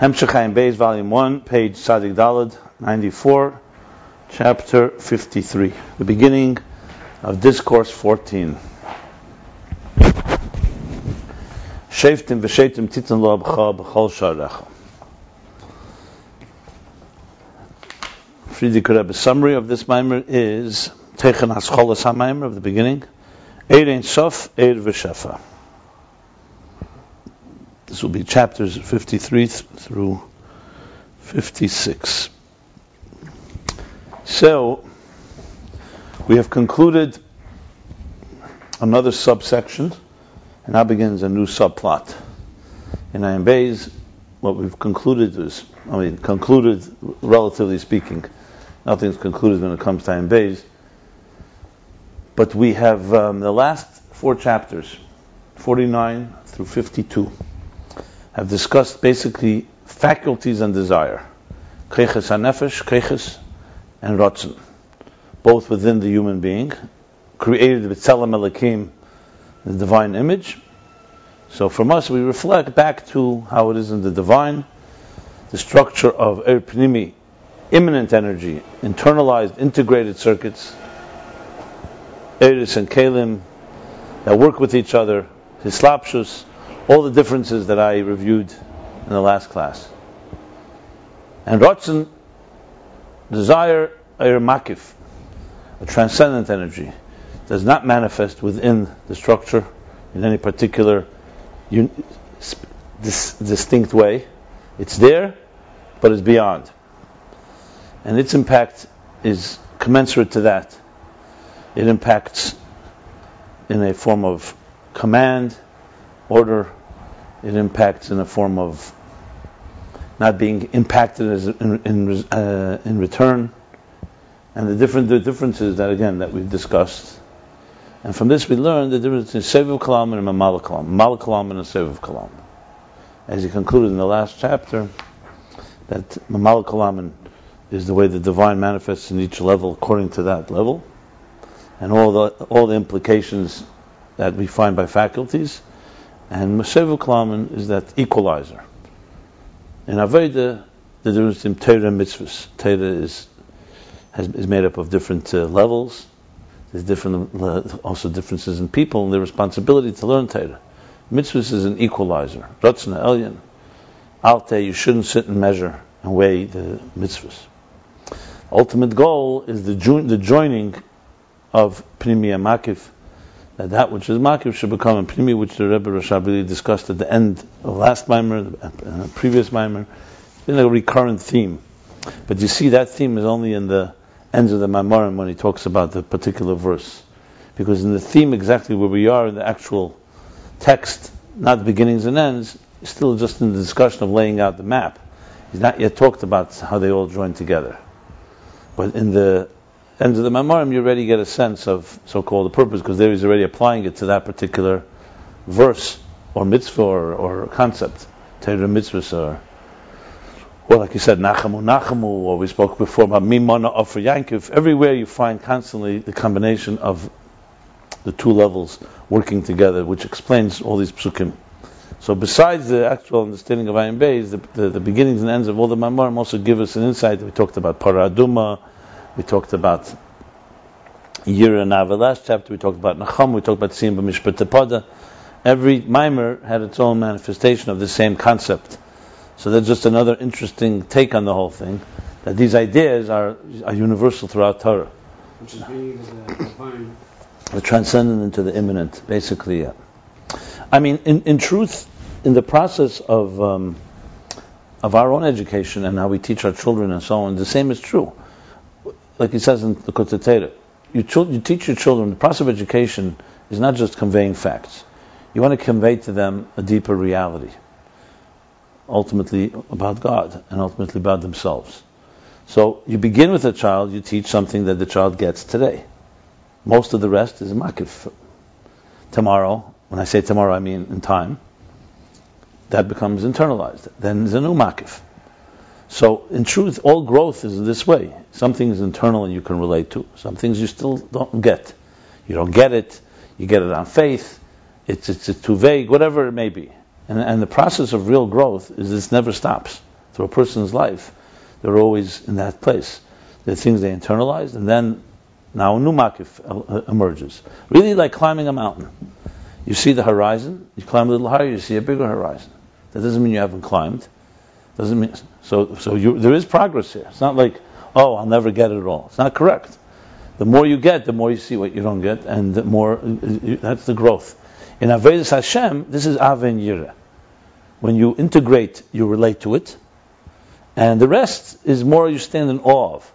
Hemshech Ayin Beis, Volume 1, page Tzadik Daled, 94, chapter 53, the beginning of Discourse 14. Sheftim v'sheitim titan lo abcha b'chol sharecha. Frierdiker Rebbe's summary of this mimer is Techen Hascholas HaMaimer of the beginning, Eir Ein Sof, Eir V'Shefa. This will be chapters 53 through 56. So, we have concluded another subsection, and now begins a new subplot. In Ayin Beis, what we've concluded is, I mean, concluded, relatively speaking, nothing's concluded when it comes to Ayin Beis, but we have um, the last four chapters, 49 through 52 have discussed basically faculties and desire. Keches hanefesh, keches, and rotzen. Both within the human being, created with Tzelem Elohim, the divine image. So from us, we reflect back to how it is in the divine, the structure of Er Pnimi, immanent energy, internalized, integrated circuits, Eris and Kalim, that work with each other, Hislapshus, all the differences that I reviewed in the last class. And Rotzen, desire, er makif, a transcendent energy, does not manifest within the structure in any particular un- dis- distinct way. It's there, but it's beyond. And its impact is commensurate to that. It impacts in a form of command, order, it impacts in a form of not being impacted as in, in, uh, in return, and the different the differences that again that we've discussed. And from this we learn the difference between Seviv Kalam and Mamal Kalam, Mamal Kalam and a Seviv Kalam. As he concluded in the last chapter, that Mamal Kalam is the way the divine manifests in each level according to that level, and all the all the implications that we find by faculties and Mashevu Klamen is that equalizer. In Aveda, the difference between Torah and mitzvahs. Torah is, has, is made up of different uh, levels. There's different, uh, also differences in people and their responsibility to learn Torah. Mitzvahs is an equalizer. Ratzna Elyon. Alte, you shouldn't sit and measure and weigh the mitzvahs. Ultimate goal is the, jo- the joining of Pnimiya Makif that that which is makif should become a primi, which the Rebbe Rashabili discussed at the end of last mimer, the uh, previous mimer. It's a recurrent theme. But you see that theme is only in the ends of the Maimorim when he talks about the particular verse. Because in the theme exactly where we are in the actual text, not beginnings and ends, still just in the discussion of laying out the map. He's not yet talked about how they all join together. But in the of the Mamarim, you already get a sense of so-called the purpose, because there he's already applying it to that particular verse, or mitzvah, or, or concept. Torah mitzvahs, or, well, like you said, Nachamu, Nachamu, or we spoke before about Mimana, Offer Yankiv. Everywhere you find constantly the combination of the two levels working together, which explains all these psukim. So besides the actual understanding of Ayin Beis, the, the, the, beginnings and ends of all the Mamarim also give us an insight. We talked about Paraduma, we talked about Yira Nava last chapter. We talked about Nacham. We talked about Simba Mishpat Every mimer had its own manifestation of the same concept. So that's just another interesting take on the whole thing. That these ideas are, are universal throughout Torah. Which is being the divine. The transcendent into the immanent, basically. Yeah. I mean, in, in truth, in the process of um, of our own education and how we teach our children and so on, the same is true like he says in the Kotetera, you, you teach your children, the process of education is not just conveying facts. You want to convey to them a deeper reality, ultimately about God and ultimately about themselves. So you begin with a child, you teach something that the child gets today. Most of the rest is makif. Tomorrow, when I say tomorrow, I mean in time, that becomes internalized. Then there's a new makif. So, in truth, all growth is this way. Some things internal and you can relate to. Some things you still don't get. You don't get it. You get it on faith. It's it's, it's too vague. Whatever it may be. And, and the process of real growth is this never stops. through a person's life, they're always in that place. The things they internalize, and then now a new makif uh, emerges. Really like climbing a mountain. You see the horizon, you climb a little higher, you see a bigger horizon. That doesn't mean you haven't climbed. Doesn't mean so. So you, there is progress here. It's not like oh, I'll never get it all. It's not correct. The more you get, the more you see what you don't get, and the more that's the growth. In Avedis Hashem, this is Aven. When you integrate, you relate to it, and the rest is more you stand in awe of.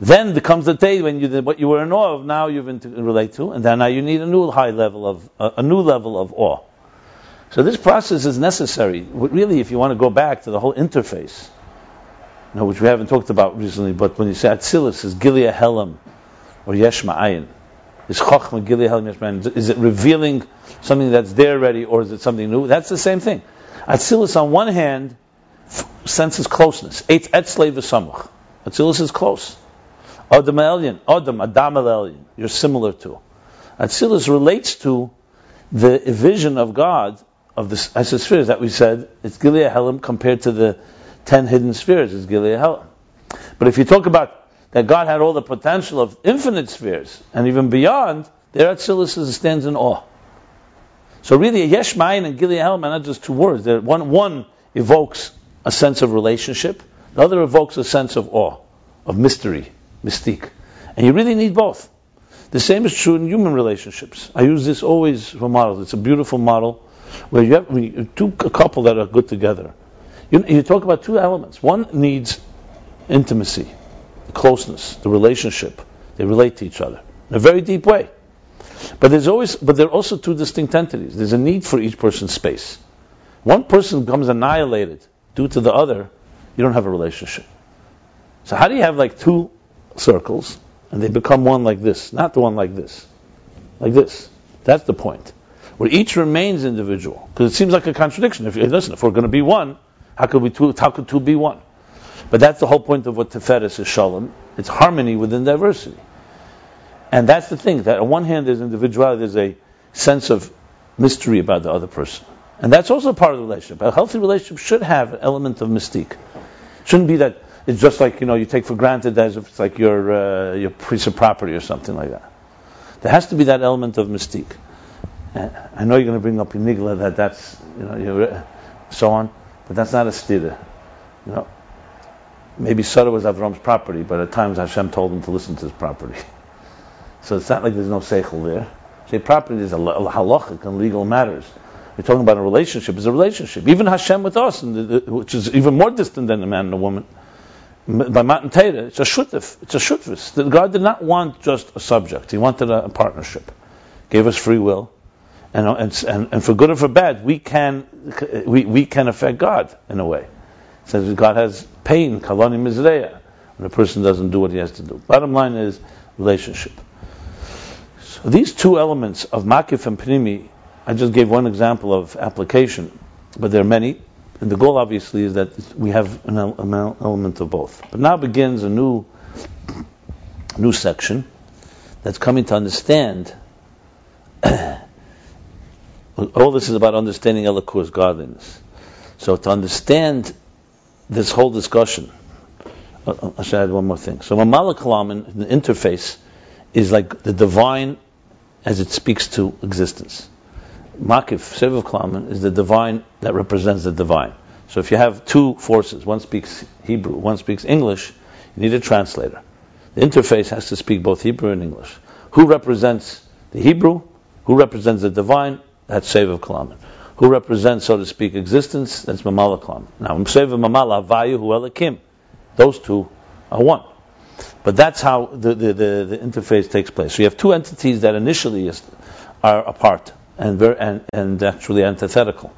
Then comes the day when you what you were in awe of now you've to relate to, and then now you need a new high level of uh, a new level of awe. So this process is necessary. Really, if you want to go back to the whole interface, you know, which we haven't talked about recently, but when you say Atzilus is Giluy He'elem or Yesh Ma'ayin, is Chochma Giluy He'elem Yesh Is it revealing something that's there already, or is it something new? That's the same thing. Atzilus on one hand senses closeness. Eitz Etzle v'Samuch. Atzilus is close. Adam Elyon, Adam, Adam Elyon, you're similar to. Atzilus relates to the vision of God of the spheres that we said, it's Giluy He'elem compared to the ten hidden spheres, it's Giluy He'elem. But if you talk about that God had all the potential of infinite spheres, and even beyond, there Atzilus stands in awe. So really, Yesh Mayin and Giluy He'elem are not just two words. They're, one, one evokes a sense of relationship, the other evokes a sense of awe, of mystery mystique. And you really need both. The same is true in human relationships. I use this always for models. It's a beautiful model where you have two a couple that are good together. You, you talk about two elements. One needs intimacy, closeness, the relationship. They relate to each other in a very deep way. But there's always, but there are also two distinct entities. There's a need for each person's space. One person becomes annihilated due to the other, you don't have a relationship. So how do you have like two circles, and they become one like this, not the one like this. Like this. That's the point. Where each remains individual. Because it seems like a contradiction. If listen, if we're going to be one, how could we two, how could two be one? But that's the whole point of what Tiferes is Shalom. It's harmony within diversity. And that's the thing, that on one hand there's individuality, there's a sense of mystery about the other person. And that's also part of the relationship. A healthy relationship should have an element of mystique. It shouldn't be that it's just like you know you take for granted as if it's like your uh, your piece of property or something like that. There has to be that element of mystique. I know you're going to bring up Nigla that that's you know so on, but that's not a stira. You know, maybe Sarah was Avram's property, but at times Hashem told him to listen to his property. So it's not like there's no seichel there. Say property is a, halachic and legal matters. We're talking about a relationship. It's a relationship. Even Hashem with us, which is even more distant than a man and a woman by Matan Torah, it's a shutif, it's a shutvis. God did not want just a subject; He wanted a, a partnership. Gave us free will, and, and, and for good or for bad, we can we, we can affect God in a way. It God has pain, kalani mizreya, when a person doesn't do what he has to do. Bottom line is relationship. So these two elements of makif and pnimi, I just gave one example of application, but there are many. And the goal, obviously, is that we have an element of both. But now begins a new, new section that's coming to understand. All this is about understanding Elikur's godliness. So to understand this whole discussion, uh, uh, I should add one more thing. So Mamala Kalam, the interface, is like the divine as it speaks to existence. Makif, Sevav Klaman, is the divine that represents the divine. So if you have two forces, one speaks Hebrew, one speaks English, you need a translator. The interface has to speak both Hebrew and English. Who represents the Hebrew? Who represents the divine? That's Sevav Klaman. Who represents, so to speak, existence? That's Mamala Klaman. Now, Sevav Mamala, Vayu, Hu Elikim. Those two are one. But that's how the, the, the, the, interface takes place. So you have two entities that initially are apart and, very, and, and actually antithetical.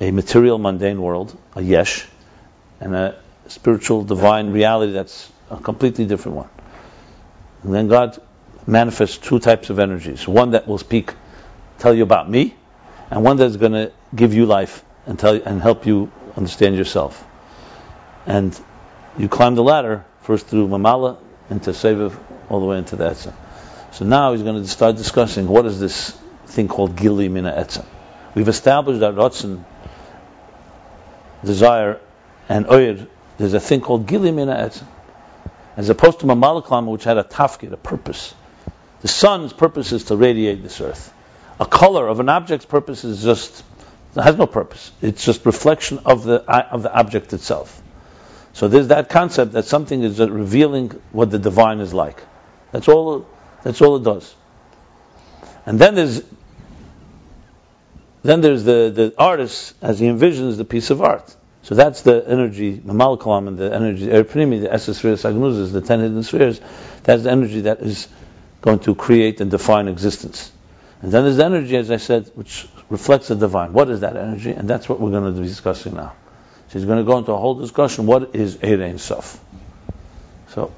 A material, mundane world, a yesh, and a spiritual, divine reality that's a completely different one. And then God manifests two types of energies. One that will speak, tell you about me, and one that's going to give you life and tell you, and help you understand yourself. And you climb the ladder first through Mamala into Seviv, all the way into the Etzah. So now he's going to start discussing what is this thing called Gili Mina Etzem. We've established that Ratzin, desire, and Oyer there's a thing called gilim in etzem, as opposed to mamalaklam, which had a tafkid, a purpose. The sun's purpose is to radiate this earth. A color of an object's purpose is just has no purpose. It's just reflection of the of the object itself. So there's that concept that something is revealing what the divine is like. That's all. That's all it does. And then there's then there's the, the artist as he envisions the piece of art. So that's the energy, the Malkalam and the energy, Erpnimi, the Esespheres Agnuzas, the ten hidden spheres. That's the energy that is going to create and define existence. And then there's the energy, as I said, which reflects the divine. What is that energy? And that's what we're going to be discussing now. She's going to go into a whole discussion. What is Erein Sof? So,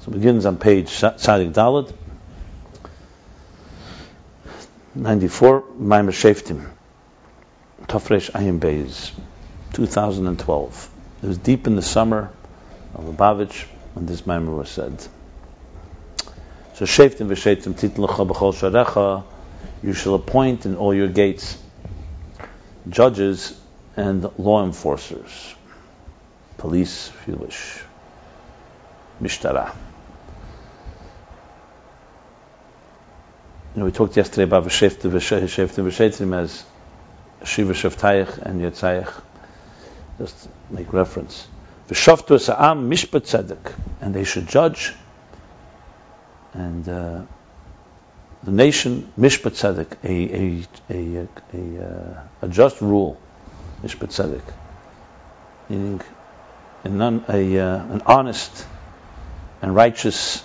so it begins on page Tzadik Daled, 94, Maimer Sheftim, Tafresh Ayin Beis, 2012. It was deep in the summer of Lubavitch when this Maimer was said. So Sheftim v'Sheftim Titin L'cha B'chol Sharecha, you shall appoint in all your gates judges and law enforcers, police, if you wish, mishtara. You know, we talked yesterday about Vesheftim Vesheftim as Shiva Sheftayich and Yetzayich. Just make reference. V'shoftu sa'am mishpat tzedek, and they should judge. And uh, the nation mishpat tzedek, a a a a, uh, a just rule, mishpat tzedek, meaning a, non, a uh, an honest and righteous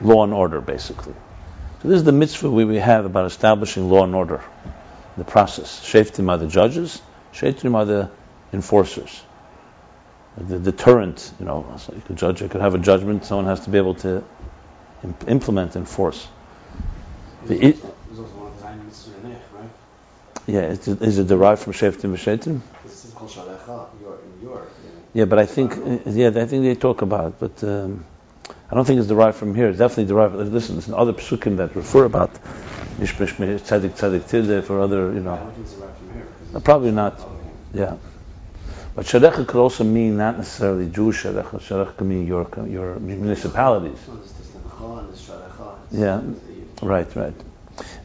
law and order, basically. So this is the mitzvah we have about establishing law and order, the process. Sheftim are the judges, Sheftim are the enforcers, the deterrent. You know, so you could judge, you could have a judgment. Someone has to be able to implement, enforce. The it, yeah, is it, is it derived from Sheftim V'Sheftim? Yeah, but I think, yeah, I think they talk about it, but um, I don't think it's derived from here. It's definitely derived. Listen, there's other psukim that refer about Mishmish Tzadik Tzadik Tilde for other, you know. No, probably not. Yeah. But Sharecha could also mean not necessarily Jewish Sharecha. Sharecha could mean your, your municipalities. Yeah. Right, right.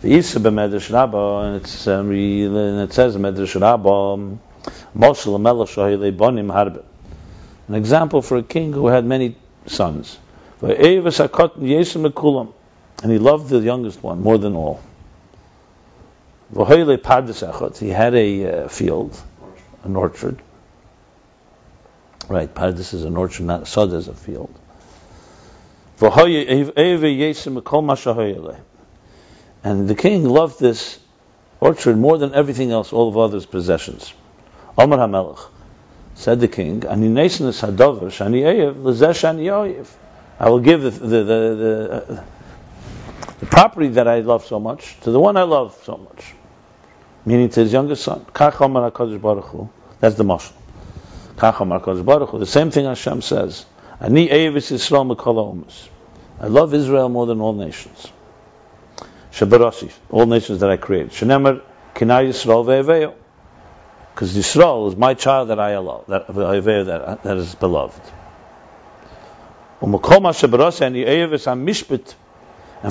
The Isa b'Medrash Rabbah, and um, and it says Medrash Rabbah, Moshel Melech Bonim Harbe. An example for a king who had many sons. And he loved the youngest one more than all. He had a uh, field, an orchard. Right, Pardes is an orchard, not Sod is a field. And the king loved this orchard more than everything else, all of others' possessions. Omar HaMelech said the king. I will give the the, the, the, property that I love so much to the one I love so much, meaning to his youngest son. That's the mashal. The same thing Hashem says. Ani Evis Yisrael I love Israel more than all nations. Shabarasi, all nations that I created. Shenemer Kinai Yisrael Ve'eveyo. Because Yisrael is my child that I love, that, that, that is beloved. And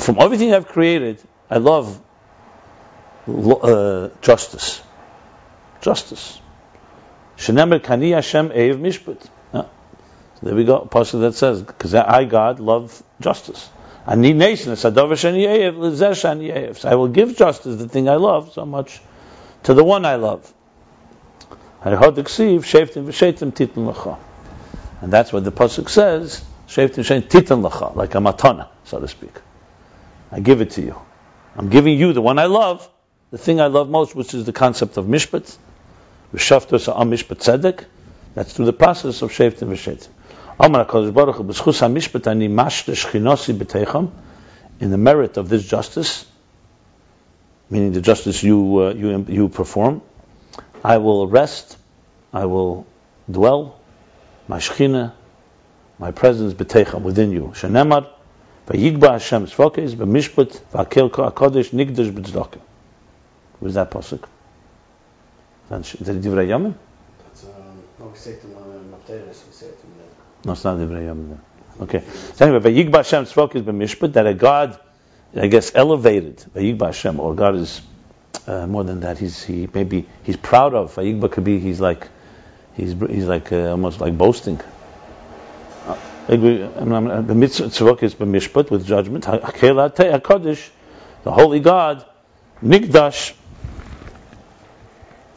from everything I've created, I love uh, justice. Justice. Shenemer kani Hashem eiv mishpat. So there we go. A passage that says, because I, God, love justice. Ani so I will give justice, the thing I love so much, to the one I love. And that's what the pasuk says. Shevtim Shein Titan like a matana, so to speak. I give it to you. I'm giving you the one I love, the thing I love most, which is the concept of Mishpat. That's through the process of Shevtim V'Shevtim. Amar HaKadosh Baruch HaMishpat ani in the merit of this justice, meaning the justice you, uh, you, you perform, I will rest, I will dwell, my shechina, my presence b'teicham within you. Shenemar vayigba Hashem tzvokes b'mishpat v'akel kodesh nigdash b'tzedakah. Where's that pasuk? Divrei? That's uh, it to them. No, it's not Divrei Yom. Okay. So anyway, Vayigba Hashem Tzvok is b'mishpat that a God, I guess, elevated. Vayigba Hashem, or God is uh, more than that. He's he maybe he's proud of. Vayigba could be he's like he's he's like uh, almost like boasting. Uh, The mitzvah is b'mishpat with judgment. Hakadosh, the holy God, Nikdash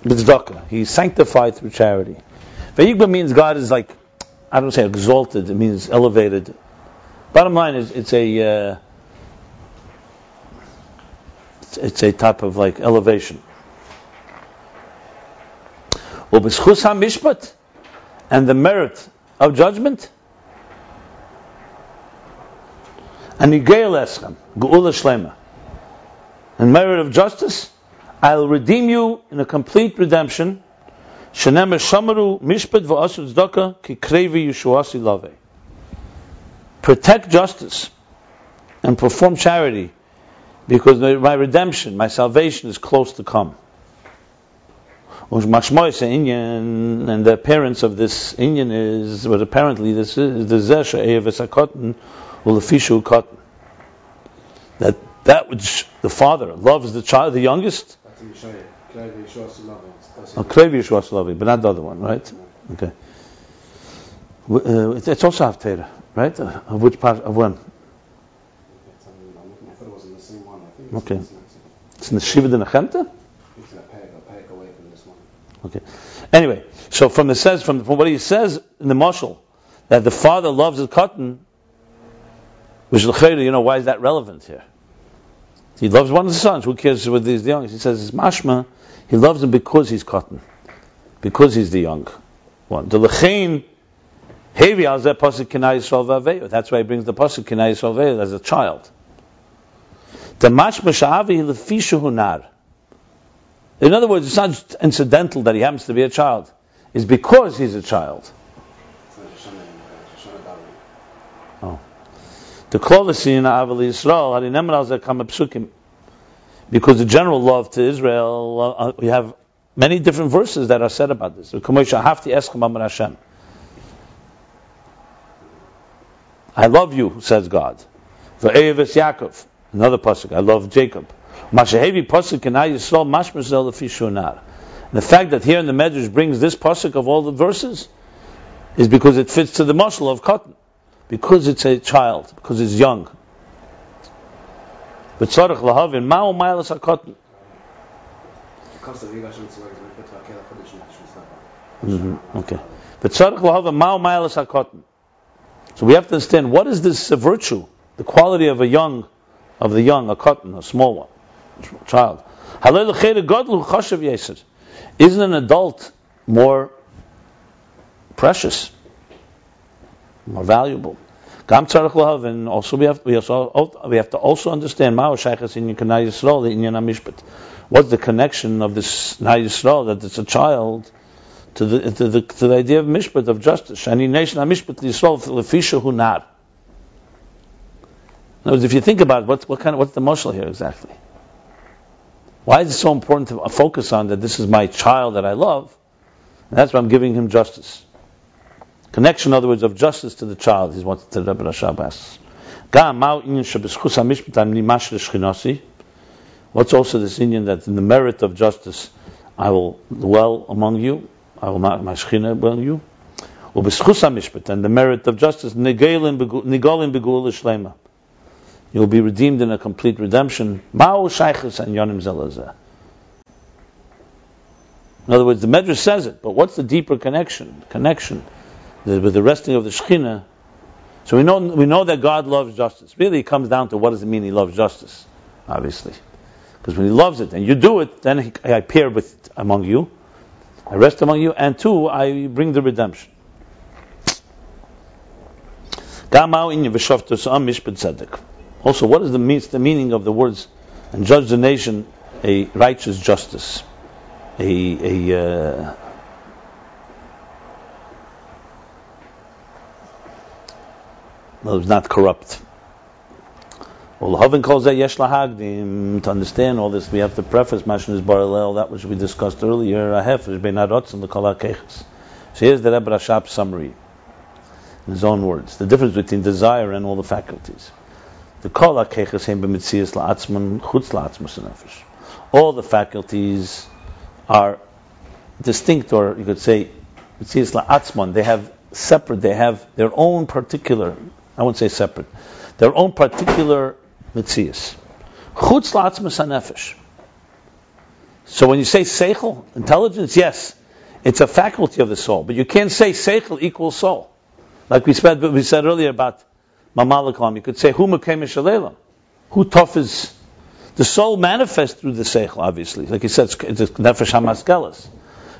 b'tzedakah. He's sanctified through charity. Vayigba means God is like I don't say exalted. It means elevated. Bottom line is it's a uh, it's, a type of like elevation. Ubishchus hamishpat and the merit of judgment. And Yigeil Eschem, Geula Shlema. And merit of justice, I'll redeem you in a complete redemption. Shenem Shamaru Mishpat Ki Krevi Yeshuasi Lave. Protect justice and perform charity because my redemption, my salvation is close to come. And the appearance of this Indian is what apparently this is the Zesha Hakotten Ulafishu Kotten. That that which the father loves the child, the youngest, Oh, Krevi Yeshua but not the other one, right? Okay. Uh, it's, also Haftarah, right? Uh, of which part? Of when? The. Okay. it's, in the Shiva de Nechemta? it's a a away from this one. Okay. Anyway, so from the says from, from what he says in the Mashal that the father loves his cotton, which you know, why is that relevant here? He loves one of the sons. Who cares whether he's the youngest? He says it's mashma. He loves him because he's cotton, because he's the young one. The lechein hevi al zeh pasuk kinai yisrael. That's why he brings the pasuk kinai yisrael as a child. The mashma sha'avi lefishu hunar. In other words, it's not incidental that he happens to be a child. It's because he's a child. Shoshana The Klovasin Avali Yisrael, Harinemar al Zeh Kama Psukim. Because the general love to Israel, uh, we have many different verses that are said about this. I love you, says God. V'eyeves Yaakov. Another pasuk. I love Jacob. Mashmazel Shunar. The fact that here in the Medrash brings this pasuk of all the verses is because it fits to the muscle of cotton because it's a child, because it's young. But tzarich lahavin ma'u ma'alas hakotten. Comes to Viva Hashem Tzvah, it's Mekot Vakela Chodesh Nefesh Mustafa. Mm-hmm, okay. But tzarich lahavin ma'u ma'alas hakotten. So we have to understand what is this virtue, the quality of a young, of the young, a cotton, a small one, child. Halel l'chayre godlu chashav yeser. Isn't an adult more precious, more valuable? Gam tzarich lahavin. Also, we have we also we have to also understand ma'u shaychas in Kanai Yisrael the inyan hamishpat. What's the connection of this Nai Yisrael that it's a child to the to the, to the idea of mishpat of justice? Shani nation hamishpat Yisrael lefisha hunar. In other words, if you think about it, what what kind of what's the moshel here exactly? Why is it so important to focus on that this is my child that I love? And that's why I'm giving him justice. Connection, in other words, of justice to the child is what the Rebbe Rashab asks. What's also this Indian that in the merit of justice I will dwell among you, I will my shechina among you. And the merit of justice. You'll be redeemed in a complete redemption. In other words, the Medrash says it, but what's the deeper connection? Connection with the resting of the Shekhinah. So we know we know that God loves justice. Really, it comes down to what does it mean He loves justice? Obviously, because when He loves it and you do it, then he, I appear with among you, I rest among you, and two, I bring the redemption. Also, what is the means the meaning of the words and judge the nation a righteous justice, a a uh, no, it's not corrupt. Well, Havin calls that yesh lahagdim. To understand all this, we have to preface Mashon is baralel that which we discussed earlier. A hefesh bein arotzim l'kol hakeches. So here's the Rebbe Rashab summary, in his own words, the difference between desire and all the faculties. The kol hakeches hem b'mitzias la'atzman chutz la'atzmas nefesh. All the faculties are distinct, or you could say, mitzias la'atzman. They have separate. They have their own particular. I wouldn't say separate. Their own particular mitzias. Chutz la'atzmas nefesh. So when you say seichel, intelligence, yes, it's a faculty of the soul, but you can't say seichel equals soul. Like we said, we said earlier about Mamalakam, you could say, Hu Mekemish Who tough is the soul manifests through the seichel, obviously. Like he said, it's nefesh hamaskelas.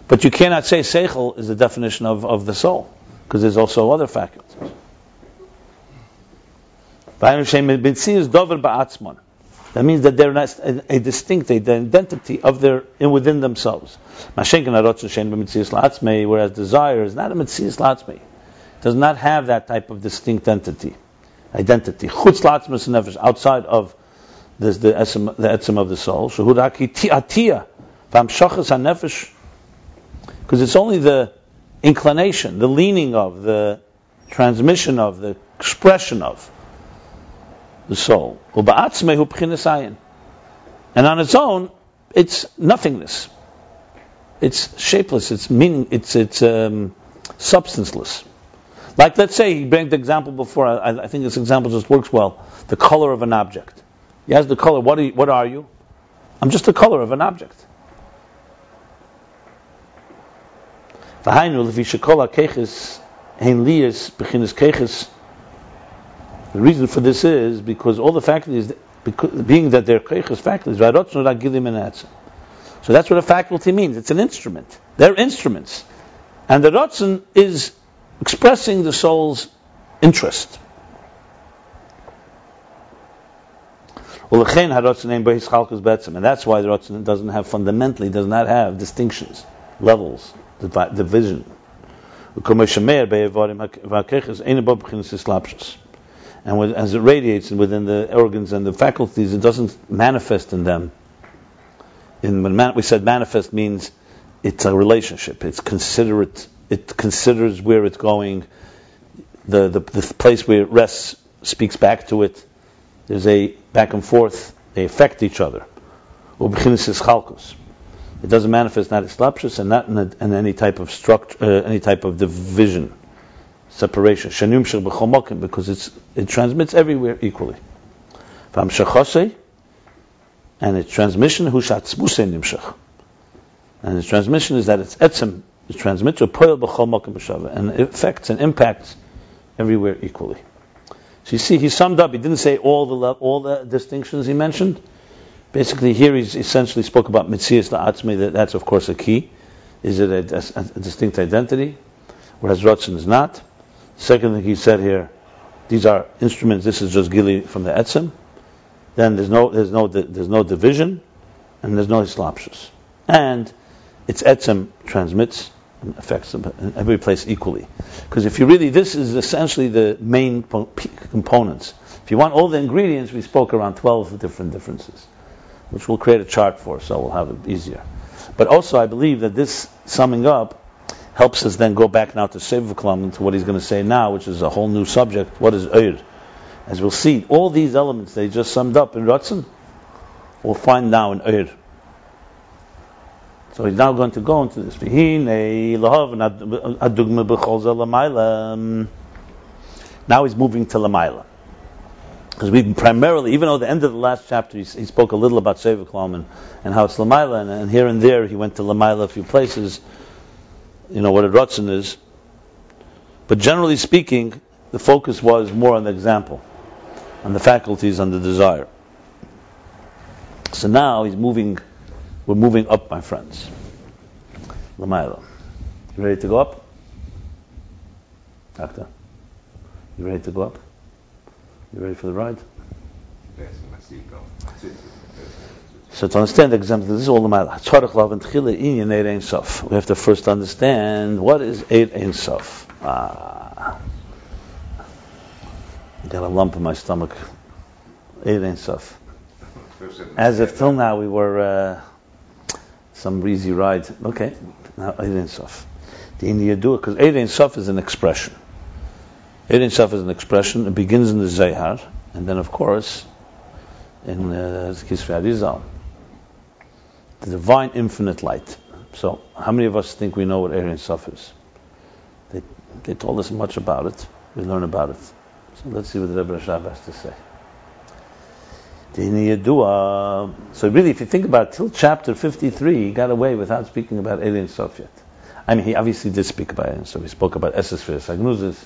But you cannot say seichel is the definition of, of the soul, because there's also other faculties. That means that they're not a, a distinct, the identity of their in within themselves. Whereas desire is not a mitzvah latzmei, does not have that type of distinct entity, identity. Chutz nefesh outside of this, the etzem, the etzem of the soul. Because it's only the inclination, the leaning of, the transmission of, the expression of the soul. And on its own, it's nothingness. It's shapeless. It's meaning. It's it's um, substanceless. Like let's say he brought the example before. I, I, think this example just works well. The color of an object. He has the color. What are you? What are you? I'm just the color of an object. The reason for this is because all the faculties, because, being that they're keiches faculties. So that's what a faculty means. It's an instrument. They're instruments. And the Ratzon is expressing the soul's interest. And that's why the Ratzon doesn't have fundamentally, does not have distinctions, levels, division and as it radiates within the organs and the faculties, it doesn't manifest in them. In when man, we said manifest means it's a relationship. It's considerate. It considers where it's going. The, the, the place where it rests speaks back to it. There's a back and forth. They affect each other. It doesn't manifest not slapshus and not in, a, in, any type of structure, uh, any type of division separation. Shanim b'chomokim because it's it transmits everywhere equally. Vam shachosei, and its transmission hushatzmusei nimshach, and its transmission is that it's etzem it transmits to poil b'chomokim b'shava, and it affects and impacts everywhere equally. So you see, he summed up. He didn't say all the all the distinctions he mentioned. Basically, here he's essentially spoke about mitzias la'atzmi. That, that's of course a key. Is it a, a, a distinct identity? Whereas Ratzin is not. Second thing he said here, these are instruments. This is just gili from the etzim. Then there's no there's no there's no division, and there's no hislapshus. And its etzim transmits and affects every place equally. Because if you really, this is essentially the main components. If you want all the ingredients, we spoke around 12 different differences, which we'll create a chart for, so we'll have it easier. But also, I believe that this summing up helps us then go back now to Sefer Kalam, to what he's going to say now, which is a whole new subject. What is Eir? As we'll see, all these elements they just summed up in Ratzin, we'll find now in Eir. So he's now going to go into this. Now he's moving to Lamaila. Because we've primarily, even though the end of the last chapter he, he spoke a little about Sefer Kalam and, and how it's Lamaila, and, and, here and there he went to Lamaila a few places you know, what a Ratzin is. But generally speaking, the focus was more on the example, on the faculties, on the desire. So now he's moving, we're moving up, my friends. Lamaila. You ready to go up? Doctor? You ready to go up? You ready for the ride? Yes, so to understand the example, this is all the matter. We have to first understand what is Eid Ein Sof. Ah. I got a lump in my stomach. Eid Ein Sof. As if till now we were uh, some breezy ride. Okay, now Eid Ein Sof. The India do it because Eid Ein Sof is an expression. Eid Ein Sof is an expression. It begins in the Zohar, and then of course in uh, Kisvei Arizal, the divine infinite light. So, how many of us think we know what Eid Ein is? They, they told us much about it. We learn about it. So let's see what the Rebbe Rashab has to say. So really, if you think about it, till chapter 53, he got away without speaking about Ein Sof yet. I mean, he obviously did speak about it. So he spoke about Esesphere, Sagnuzis,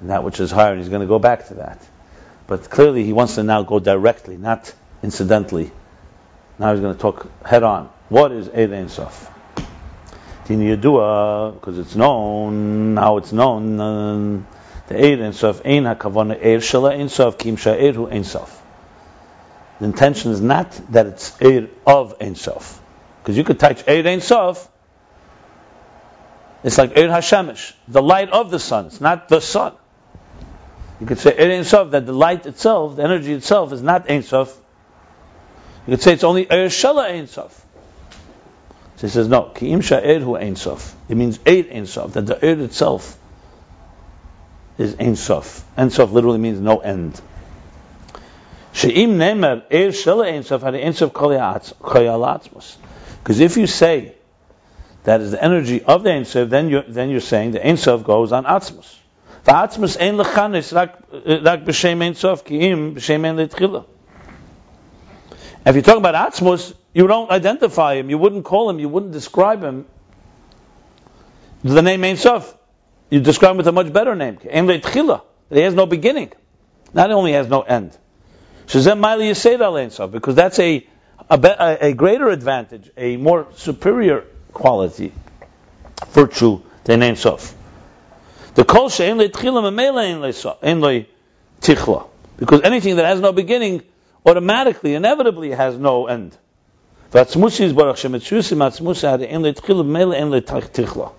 and that which is higher, and he's going to go back to that. But clearly, he wants to now go directly, not incidentally. Now he's going to talk head on. What is Eid Ein Sof? because it's known, how it's known, uh, the Eid Ein Sof, Ein HaKavana Eir Shala Ein Sof, Kim Sha'er Hu Ein Sof. The intention is not that it's Eir of Ein Sof. Because you could touch Eir Ein Sof, it's like Eir Hashemish, the light of the sun. It's not the sun. You could say Eir Ein Sof, that the light itself, the energy itself, is not Ein Sof. You could say it's only Eir Shala Ein Sof. So he says, no, Ki'im Sha'er Hu Ein Sof. It means Eir Ein Sof, that the Eir itself is Ein Sof. Ein Sof literally means no end. She'im nemer er shela ein sof had ein sof koyalatzmus. Because if you say that is the energy of the ein sof, then you're, then you're saying the ein sof goes on atzmus. V'atzmus ein lechanis rak rak b'shem ein sof ki'im b'shem ein letchila. If you talk about atzmus, you don't identify him, you wouldn't call him, you wouldn't describe him. The name Ein Sof, you describe him with a much better name. Ein Letchila. He has no beginning. Not only has no end. Shazem Maili Yised Al Sof, because that's a, a, a greater advantage, a more superior quality, virtue than Ein Sof. The Kol She'en Le'tchila Memela Ein Le'tichla. Because anything that has no beginning automatically, inevitably has no end. V'atzmusis Baruch Shemetzusim Atzmusa Had Ein Le'tchila Memela Ein Le'tichla.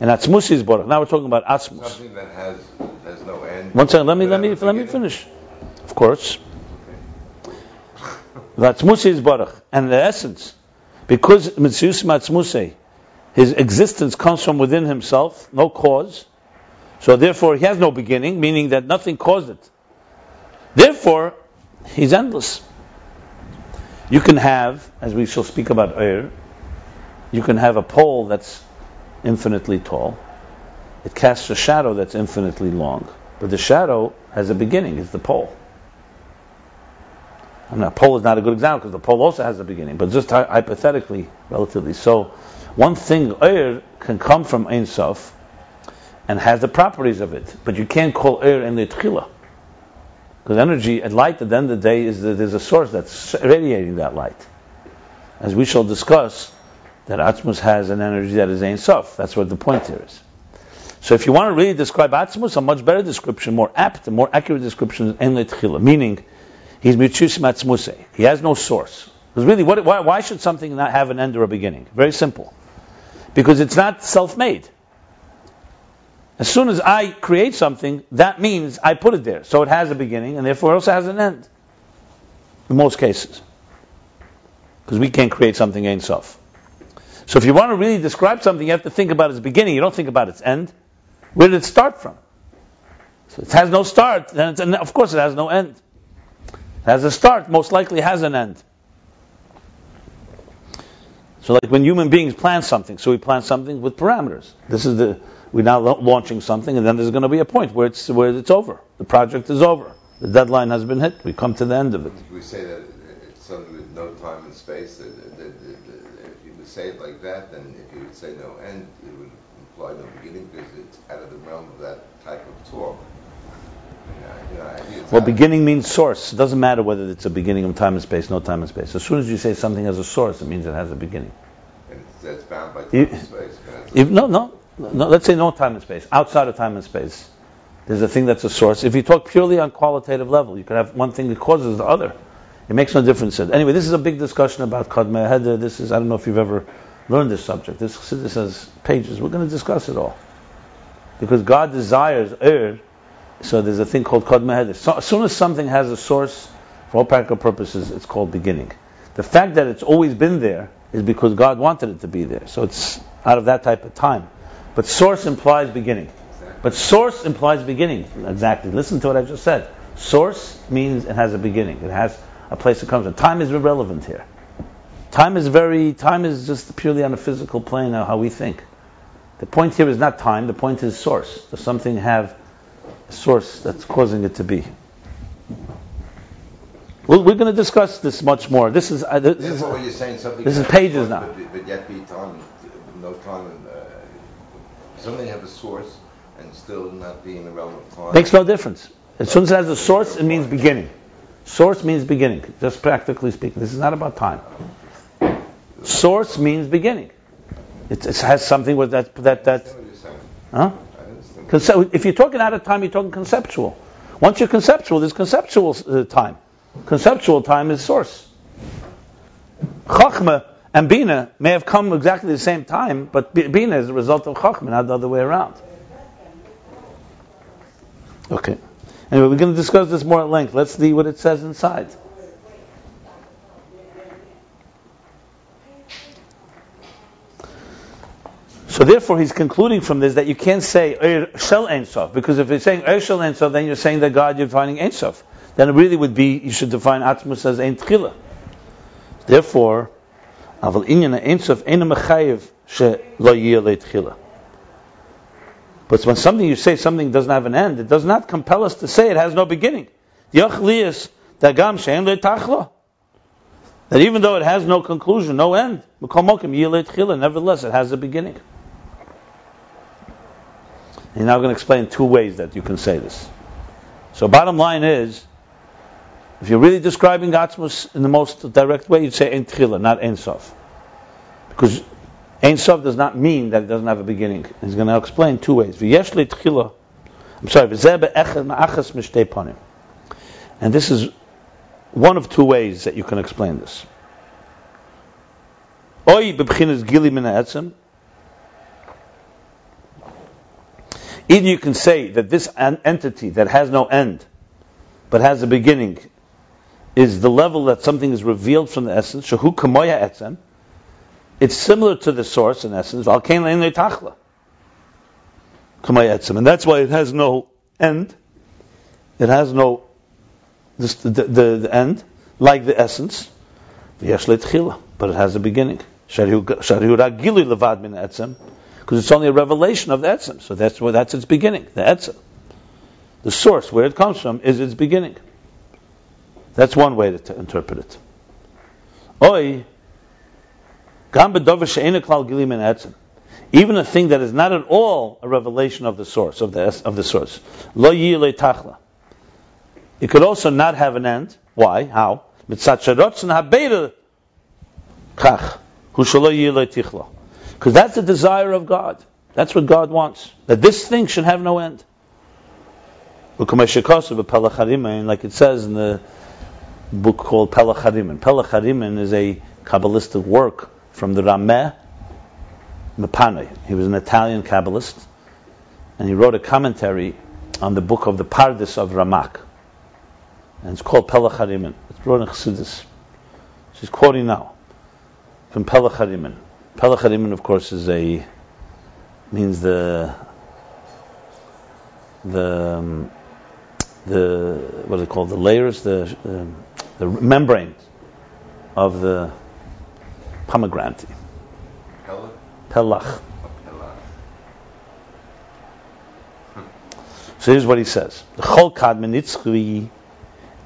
And Atzmusis Baruch. Now we're talking about Atzmus. Something that has, has no end. One second, let me, let me, let me finish. Of course. Vatzmuse is Baruch. And the essence, because Mitzius Matzmuse, his existence comes from within himself, no cause. So therefore he has no beginning, meaning that nothing caused it. Therefore, he's endless. You can have, as we shall speak about air, you can have a pole that's infinitely tall. It casts a shadow that's infinitely long. But the shadow has a beginning, it's the pole. I mean, a pole is not a good example because the pole also has a beginning, but just hypothetically, relatively. So, one thing, air can come from Ein Sof and has the properties of it, but you can't call air in the Tchila. Because energy and light at the end of the day is that there's a source that's radiating that light. As we shall discuss, that Atzmus has an energy that is Ein Sof. That's what the point here is. So if you want to really describe Atzmus, a much better description, more apt, more accurate description is Ein Tchila, meaning He's mitzvus matzmuse. He has no source. Because really, what, why, why, should something not have an end or a beginning? Very simple. Because it's not self-made. As soon as I create something, that means I put it there. So it has a beginning, and therefore it also has an end. In most cases. Because we can't create something ain't self. So if you want to really describe something, you have to think about its beginning. You don't think about its end. Where did it start from? So it has no start, then of course it has no end It has a start, most likely has an end. So, like when human beings plan something, so we plan something with parameters. This is the we're now launching something, and then there's going to be a point where it's where it's over. The project is over. The deadline has been hit. We come to the end of it. We say that it's something with no time and space. That, that, that, if you would say it like that, then if you would say no end, it would imply no beginning because it's out of the realm of that type of talk. Well, beginning means source. It doesn't matter whether it's a beginning of time and space, no time and space. As soon as you say something has a source, it means it has a beginning. And it's, bound by time you, and space. If, no, no, no. Let's say no time and space. Outside of time and space, there's a thing that's a source. If you talk purely on qualitative level, you could have one thing that causes the other. It makes no difference. Anyway, this is a big discussion about Kadmeh This is I don't know if you've ever learned this subject. This, this has pages. We're going to discuss it all because God desires er so there's a thing called Kod Meheder. So, as soon as something has a source, for all practical purposes, it's called beginning. The fact that it's always been there is because God wanted it to be there. So it's out of that type of time. But source implies beginning. But source implies beginning. Exactly. Listen to what I just said. Source means it has a beginning. It has a place it comes from. Time is irrelevant here. Time is very, time is just purely on a physical plane of how we think. The point here is not time, the point is source. Does something have a source that's causing it to be? Well, we're going to discuss this much more. This is, uh, this, This is is what you're saying, something. this is pages now. But, but yet be time, no time, something have a source and still not be in the of time. makes no difference. As soon as it has a source, it means beginning. Source means beginning, just practically speaking. This is not about time. Source means beginning. It, it has something with that, that, that, understand what you're saying. huh? Conce- if you're talking out of time, you're talking conceptual. Once you're conceptual, there's conceptual uh, time. Conceptual time is source. Chachma and Bina may have come exactly the same time, but Bina is a result of Chachma, not the other way around. Okay. Anyway, we're going to discuss this more at length. Let's see what it says inside. So therefore, he's concluding from this that you can't say "Er Shel Ein Sof," because if you're saying "Er Shel Ein Sof," then you're saying that God you're defining Ein Sof. Then it really would be you should define Atzmus as Ein. Therefore, She Lo Yeh Le Tchila. But when something you say something doesn't have an end, it does not compel us to say it has no beginning. That even though it has no conclusion, no end, nevertheless it has a beginning. And now I'm going to explain two ways that you can say this. So bottom line is, if you're really describing Atzmus in the most direct way, you'd say Ein Tchila, not Ein Sof. Because Ein Sof does not mean that it doesn't have a beginning. He's going to explain two ways. V'yesh le Tchila, I'm sorry, ma'achas mishtei panim. And this is one of two ways that you can explain this. Oy bebchinas gili min ha'etzem, Either you can say that this entity that has no end, but has a beginning, is the level that something is revealed from the essence. Shahu kamoya etzem. It's similar to the source in essence. Valkein le'en le'tachla. Kamoya etzem, and that's why it has no end. It has no the, the, the end, like the essence. But it has a beginning. Because it's only a revelation of the etzem. So that's where that's its beginning. The etzem, the source where it comes from, is its beginning. That's one way to interpret it. Oi, gam gilim. Even a thing that is not at all a revelation of the source of the of the source. Lo tachla. It could also not have an end. Why? How? Because that's the desire of God. That's what God wants. That this thing should have no end. Like it says in the book called Pelacharimin. Pelacharimin is a Kabbalistic work from the Rameh Mepane. He was an Italian Kabbalist, and he wrote a commentary on the book of the Pardes of Ramak. And it's called Pelacharimin. It's wrote in Chassidus. She's quoting now from Pelacharimin. Pelacharimin, of course, is a means the the um, the what is it called? The layers, the um, the membrane of the pomegranate. Pelach. Hella. So here's what he says: the chol kadmin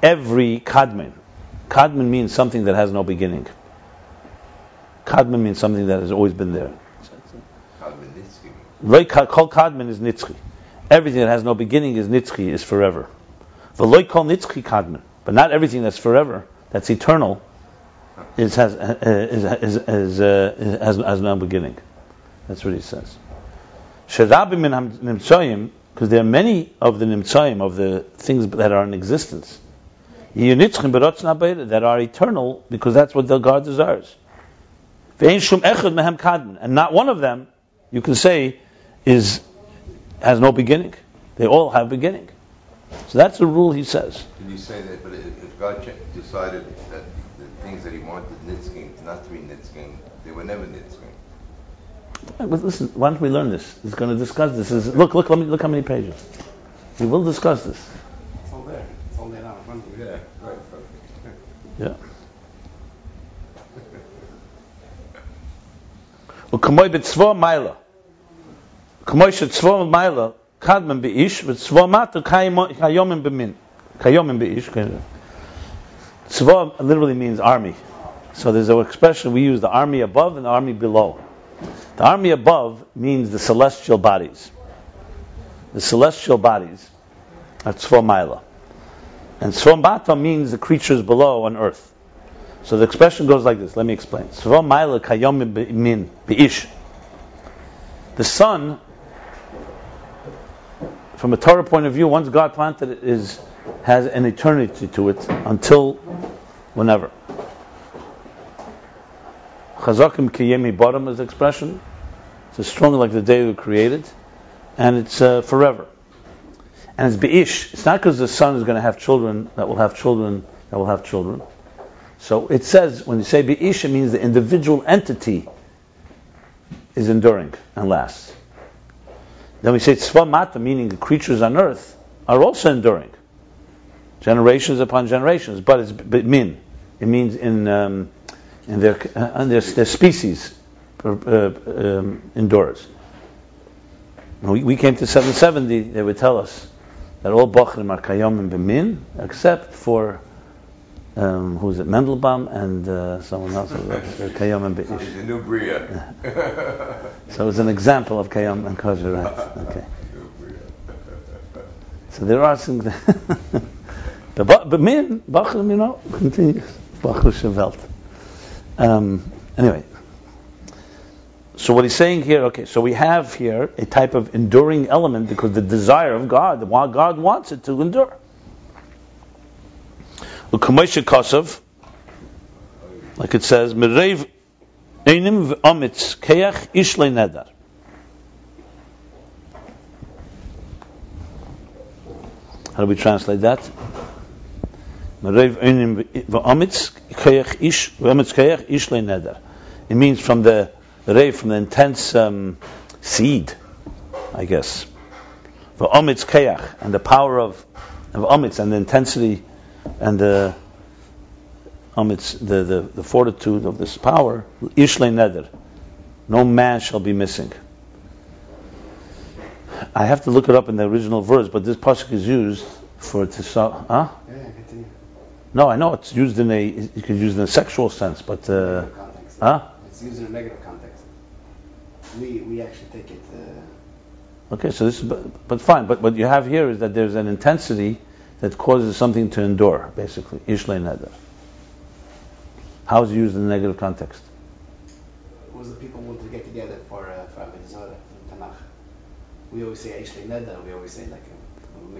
every kadmin. Kadmin means something that has no beginning. Kadmin means something that has always been there. Kol kadmin is nitzchi. Everything that has no beginning is nitzchi, is forever. V'loi kol nitzchi kadmin. But not everything that's forever, that's eternal, is, has, is, is, is, uh, is, has, has no beginning. That's what he says. Sherabi min nimtzoyim, because there are many of the nimtzoyim, of the things that are in existence, that are eternal, because that's what the God desires. And not one of them, you can say, is has no beginning. They all have beginning. So that's the rule he says. Did you say that? But if God decided that the things that He wanted Nitzking not to be Nitzking, they were never Nitzking. But listen, why don't we learn this? He's going to discuss this. Is, look, look, me, look how many pages. We will discuss this. It's all there. It's all there of. Yeah, right. Yeah. Well, kamoy b'tzvor maila. Kamoy shetzvor maila kadmen beish und zwo kayomim bemin kayomim beish zwo literally means army. So there's an expression we use the army above and the army below. The army above means the celestial bodies. The celestial bodies are tzvo maila. And tzvo mata means the creatures below on earth. So the expression goes like this let me explain. Tzvo maila kayomim min beish the sun from a Torah point of view, once God planted it, is has an eternity to it until whenever. Chazakim kiyemi bottom is expression. It's as strong like the day we created, and it's uh, forever. And it's beish. It's not because the sun is going to have children that will have children that will have children. So it says when you say beish, it means the individual entity is enduring and lasts. Then we say tzva mata, meaning the creatures on earth are also enduring, generations upon generations. But it's min. It means in um, in their uh, their, their species uh, um, endures. We, we came to 770, they would tell us that all Bachrim are and Bemin, except for um, who is it, Mendelbaum and uh, someone else, Kayom and Be'ish. The new Bria. So it's an example of Kayom and Kosher, right? Okay. So there are some. the Bemin, Bachrim, you know, continues. Bachrische Welt. Um, anyway. So what he's saying here, okay, so we have here a type of enduring element because the desire of God, why God wants it to endure. Kosov, like it says, Merev Einim v'omitz keach ishle nedar. How do we translate that? Merev Einim v'omitz keach ish v'omitz keach ishle nedar. It means from the Rev, from the intense um, seed, I guess. For omitz keach and the power of, of omitz and the intensity and the omitz, the, the, the fortitude of this power, ishle neder. No man shall be missing. I have to look it up in the original verse, but this pasuk is used for to huh? Yeah, continue. No, I know it's used in a you could use it in a sexual sense, but uh, context. huh? It's used in a negative context. We we actually take it. Uh, Okay, so this is, but, but fine. But what you have here is that there's an intensity that causes something to endure, basically. Ishle neder. How is it used in a negative context? was the people wanted to get together for uh, for Avodah in Tanakh. We always say Eishlei Neder. We always say like. Uh,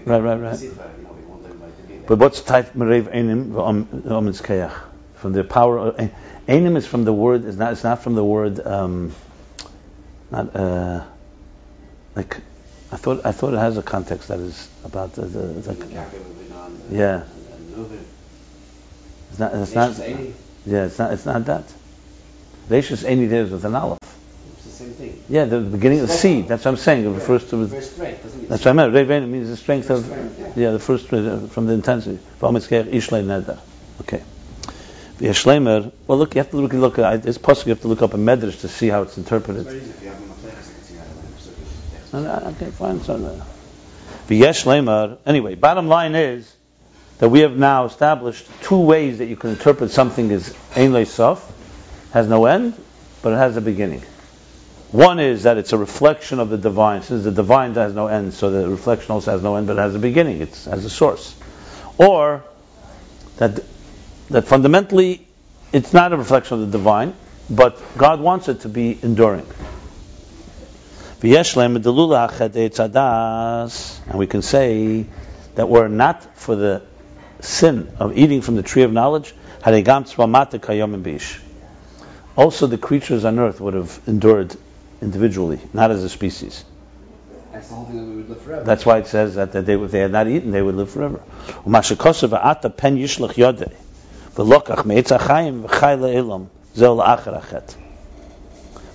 Right, right, right. Sifa, You know, we want everybody to be there. But what's type merev einim v'omitz? From the power of einim is from the word. Is not. It's not from the word. Um, not uh, like. I thought. I thought it has a context that is about the. the it's like, And Yaakov and Binan, and- Yeah. And, and Reuven. it's not. It's not. Yeah, it's not. It's not that. Rashis einim there is with an aleph. It's the same thing. Yeah, the beginning of the seed. That's what I'm saying. It refers to. Very straight, it? That's what I meant. Rev means the strength of. Yeah. The first uh, from the intensity. V'omitz keach ishlei. Okay. Well, look, you have to look. Look, it's possible you have to look up a medrash to see how It's interpreted. Okay, fine. So, V'yesh leimer. Anyway, bottom line is that we have now established two ways that you can interpret something as ein sof, has no end, but it has a beginning. One is that it's a reflection of the divine. Since the divine has no end, so the reflection also has no end, but it has a beginning. It has a source. Or that that fundamentally it's not a reflection of the divine, but God wants it to be enduring. V'yesh lem delula achadei tzadas, and we can say that were not for the sin of eating from the tree of knowledge, harigam tzvamata kayom bish. Also, the creatures on earth would have endured individually, not as a species. That's the whole thing that we would live forever. That's why it says that, that they, if they had not eaten, they would live forever.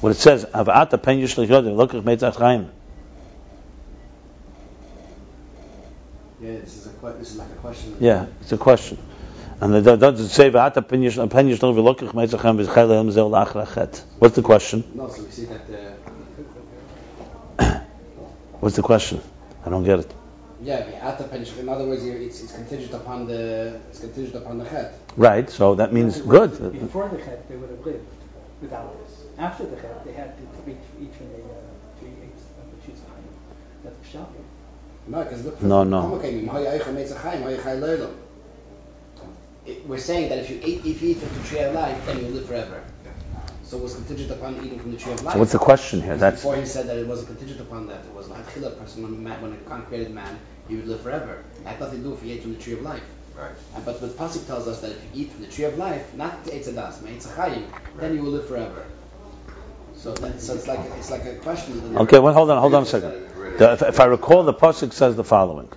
Umashakosav ata pen yishlach yodei, v'lokach me'etz achayim v'chay le'elam, zeh la'achar achet. What it says, Avata pen yishlech yodev lokach meitzach chaim. Yeah, this is a this is like a question. Yeah, it's a question. And it doesn't say Avata pen yishlech pen lokach meitzach chaim v'chayil lehem zel lachrachet. What's the question? No, so we see that. Uh, What's the question? I don't get it. yeah, the ata. In other words, it's, it's contingent upon the it's contingent upon the chet. Right, so that means good. Before the chet, they would have lived without this. After the chet, they had to each each from the uh, three eighths of the sheets of Chaim. That's pshat. No, because look. No, no. It- We're saying that if you eat if you eat from the tree of life, then you live forever. So it was contingent upon eating from the tree of life. So what's the question here? That's Before he said that it wasn't contingent upon that. It was like a person when, man, when a God created man, he would live forever. It had nothing to do if he ate from the tree of life. Right. And, but but Pasuk tells us that if you eat from the tree of life, not the Eitzadas, but Eitzachayim, then you will live forever. So then, so it's like it's like a question. okay. Well, hold on, hold on a second. The, if, if I recall, the pasuk says the following: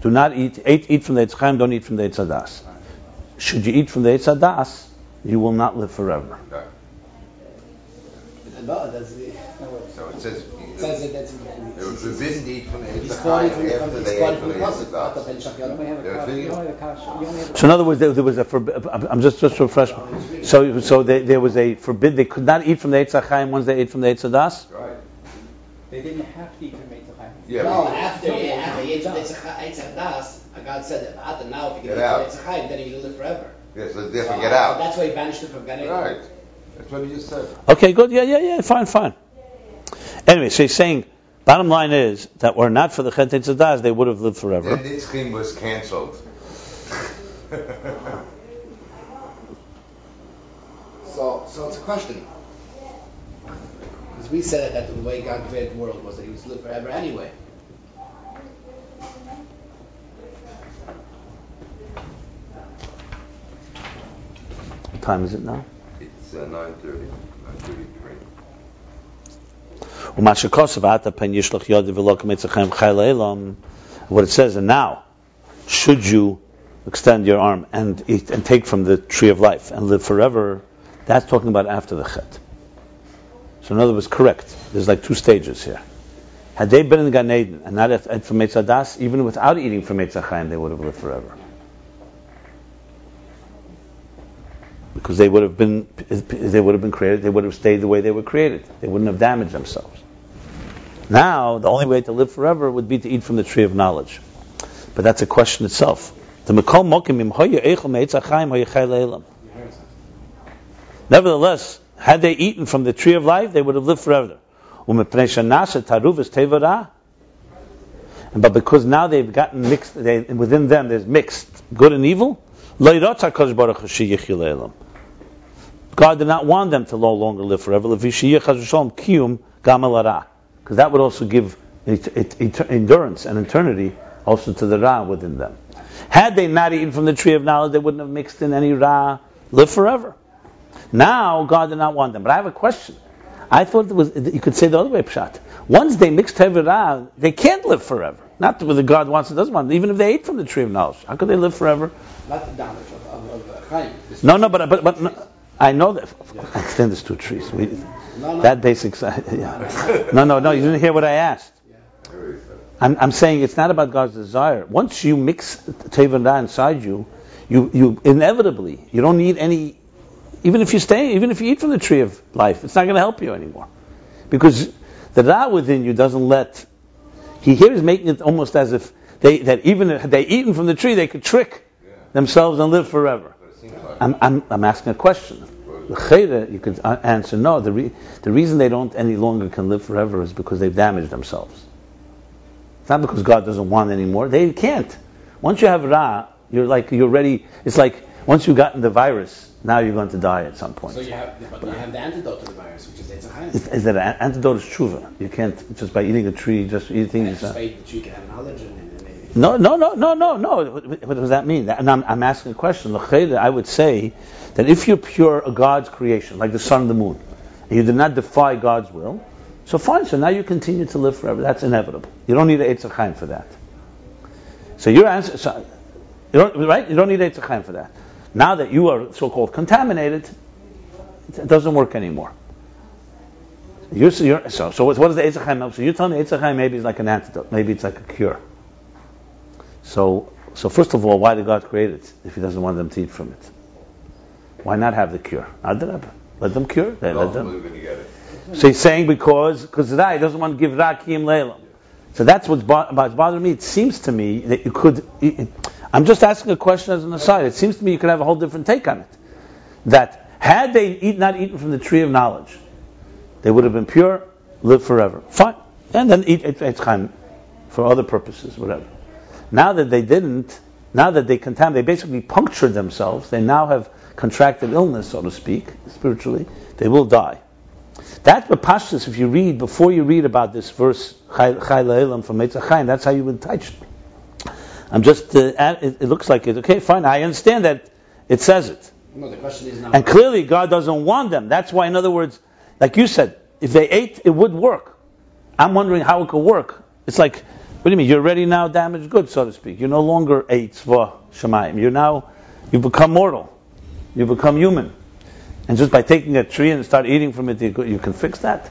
Do not eat eat, eat from the Eitz Chaim, don't eat from the Eitzadas. Should you eat from the Eitzadas, you will not live forever. No, that's the, So it says, it says that that's. they were forbidden to eat from the He's Eitz quoting from, Chaim from, after they quoting ate from from the the Pasuk. Eitz Ata ben Shach You only have a They're kasha. You thinking- only have a kasha. You only have a So in other words, there, there was a forbi- I'm I'm just just to refresh. So so they, there was a forbid. They could not eat from the Eitz Chaim once they ate from the Eitzadas. Right. They didn't have to eat from Eitzach Chaim. Yeah. No, after you after you ate from the Eitzadas, God said that now if you Get get out. eat from Eitzachayim, then you will live forever. Yes, so So, therefore get uh, out. That's why he banished him from Gan Eden. Right. That's what he just said. Okay, good. Yeah, yeah, yeah. Fine, fine. Anyway, so he's saying, bottom line is that were not for the Chet Eitzadas, they would have lived forever. Then Nitzchim was cancelled. So, so it's a question. Because we said that the way God created the world was that He was to live forever anyway. What time is it now? It's uh, 9.30, 9.33. What it says, and now, should you extend your arm and eat and take from the tree of life and live forever, that's talking about after the chet. So in other words, correct. There's like two stages here. Had they been in Gan Eden and not ate from Eitzadas, even without eating from Eitzachayim, they would have lived forever. Because they would have been, they would have been created. They would have stayed the way they were created. They wouldn't have damaged themselves. Now, the only way to live forever would be to eat from the tree of knowledge. But that's a question itself. Nevertheless, had they eaten from the tree of life, they would have lived forever. But because now they've gotten mixed, they, within them there's mixed good and evil, lo yirotz HaKadosh Baruch Hu sheyichyu le'elam. God did not want them to no longer live forever. Because that would also give it, it, it, endurance and eternity also to the Ra within them. Had they not eaten from the tree of knowledge, they wouldn't have mixed in any Ra, live forever. Now, God did not want them. But I have a question. I thought it was, you could say the other way, Pshat. Once they mixed Ra, they can't live forever. Not whether God wants or doesn't want, even if they ate from the tree of knowledge. How could they live forever? Not the damage of, of, of. No, no, but, but, but no, I know that. I extend this two trees. We, No, no. that basic. Yeah. No, no, no. You didn't hear what I asked. I'm, I'm saying it's not about God's desire. Once you mix Teva and Ra inside you, you, you inevitably you don't need any. Even if you stay, even if you eat from the tree of life, it's not going to help you anymore, because the Ra within you doesn't let. He here is making it almost as if they that even if they eaten from the tree, they could trick themselves and live forever. But it seems like I'm, I'm, I'm asking a question. The you could answer no. The, re, the reason they don't any longer can live forever is because they've damaged themselves. It's not because God doesn't want anymore. They can't. Once you have Ra, you're like you're ready. It's like once you've gotten the virus, now you're going to die at some point. So you have, but you have the antidote to the virus, which is Eitzachayim. is, is that an antidote is tshuva? You can't just by eating a tree, just eating. Just yourself. by the tree, you can have and maybe. No, no, no, no, no, no. What, does that mean? And I'm, I'm asking a question. I would say that if you're pure a God's creation, like the sun and the moon, and you did not defy God's will, so fine. So now you continue to live forever. That's inevitable. You don't need an Chaim for that. So your answer, so, you don't, right? You don't need Eitz Chaim for that. Now that you are so-called contaminated, it doesn't work anymore. You're, so, you're, so, so what, what does the Eitz Chaim help? So you're telling me Eitz Chaim maybe it's like an antidote, maybe it's like a cure. So, so first of all, why did God create it if He doesn't want them to eat from it? Why not have the cure? Let them cure. Let, let them. Ultimately, we're gonna get it. So he's saying because because he doesn't want to give Rakim Leilam. So that's what's, bo- bothering me. It seems to me that you could. It, I'm just asking a question as an aside. It seems to me you could have a whole different take on it. That had they eat, not eaten from the tree of knowledge, they would have been pure, live forever. Fine, and then eat et chaim for other purposes, whatever. Now that they didn't, now that they contaminated, they basically punctured themselves. They now have contracted illness, so to speak, spiritually. They will die. That's the pashtus. If you read before you read about this verse, Chai Le'elam from Chaim, that's how you would touch. I'm just. Uh, it, it looks like it. Okay, fine. I understand that it says it, No, the question is now. and clearly God doesn't want them. That's why, in other words, like you said, if they ate, it would work. I'm wondering how it could work. It's like, do you mean? You're already now damaged goods, so to speak. You're no longer a tzva shemayim. You're now, you become mortal. You become human. And just by taking a tree and start eating from it, you can fix that.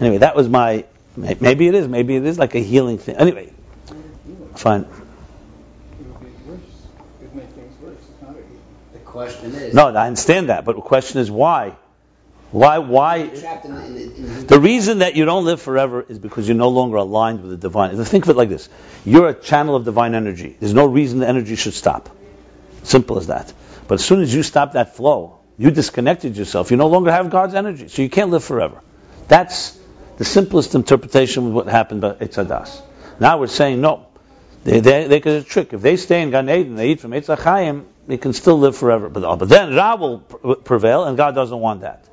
Anyway, that was my, maybe it is, maybe it is like a healing thing. Anyway, fine. It would be worse. It would make things worse. It's not a healing. the question is. No, I understand that, but the question is why? Why, why? The reason that you don't live forever is because you're no longer aligned with the divine. Think of it like this. You're a channel of divine energy. There's no reason the energy should stop. Simple as that. But as soon as you stop that flow, you disconnected yourself. You no longer have God's energy, so you can't live forever. That's the simplest interpretation of what happened by Eitzadas. Now we're saying no. They, they, they could a trick. If they stay in Gan Eden, they eat from Eitzah Chaim, they can still live forever. But, but then Ra will prevail, and God doesn't want that.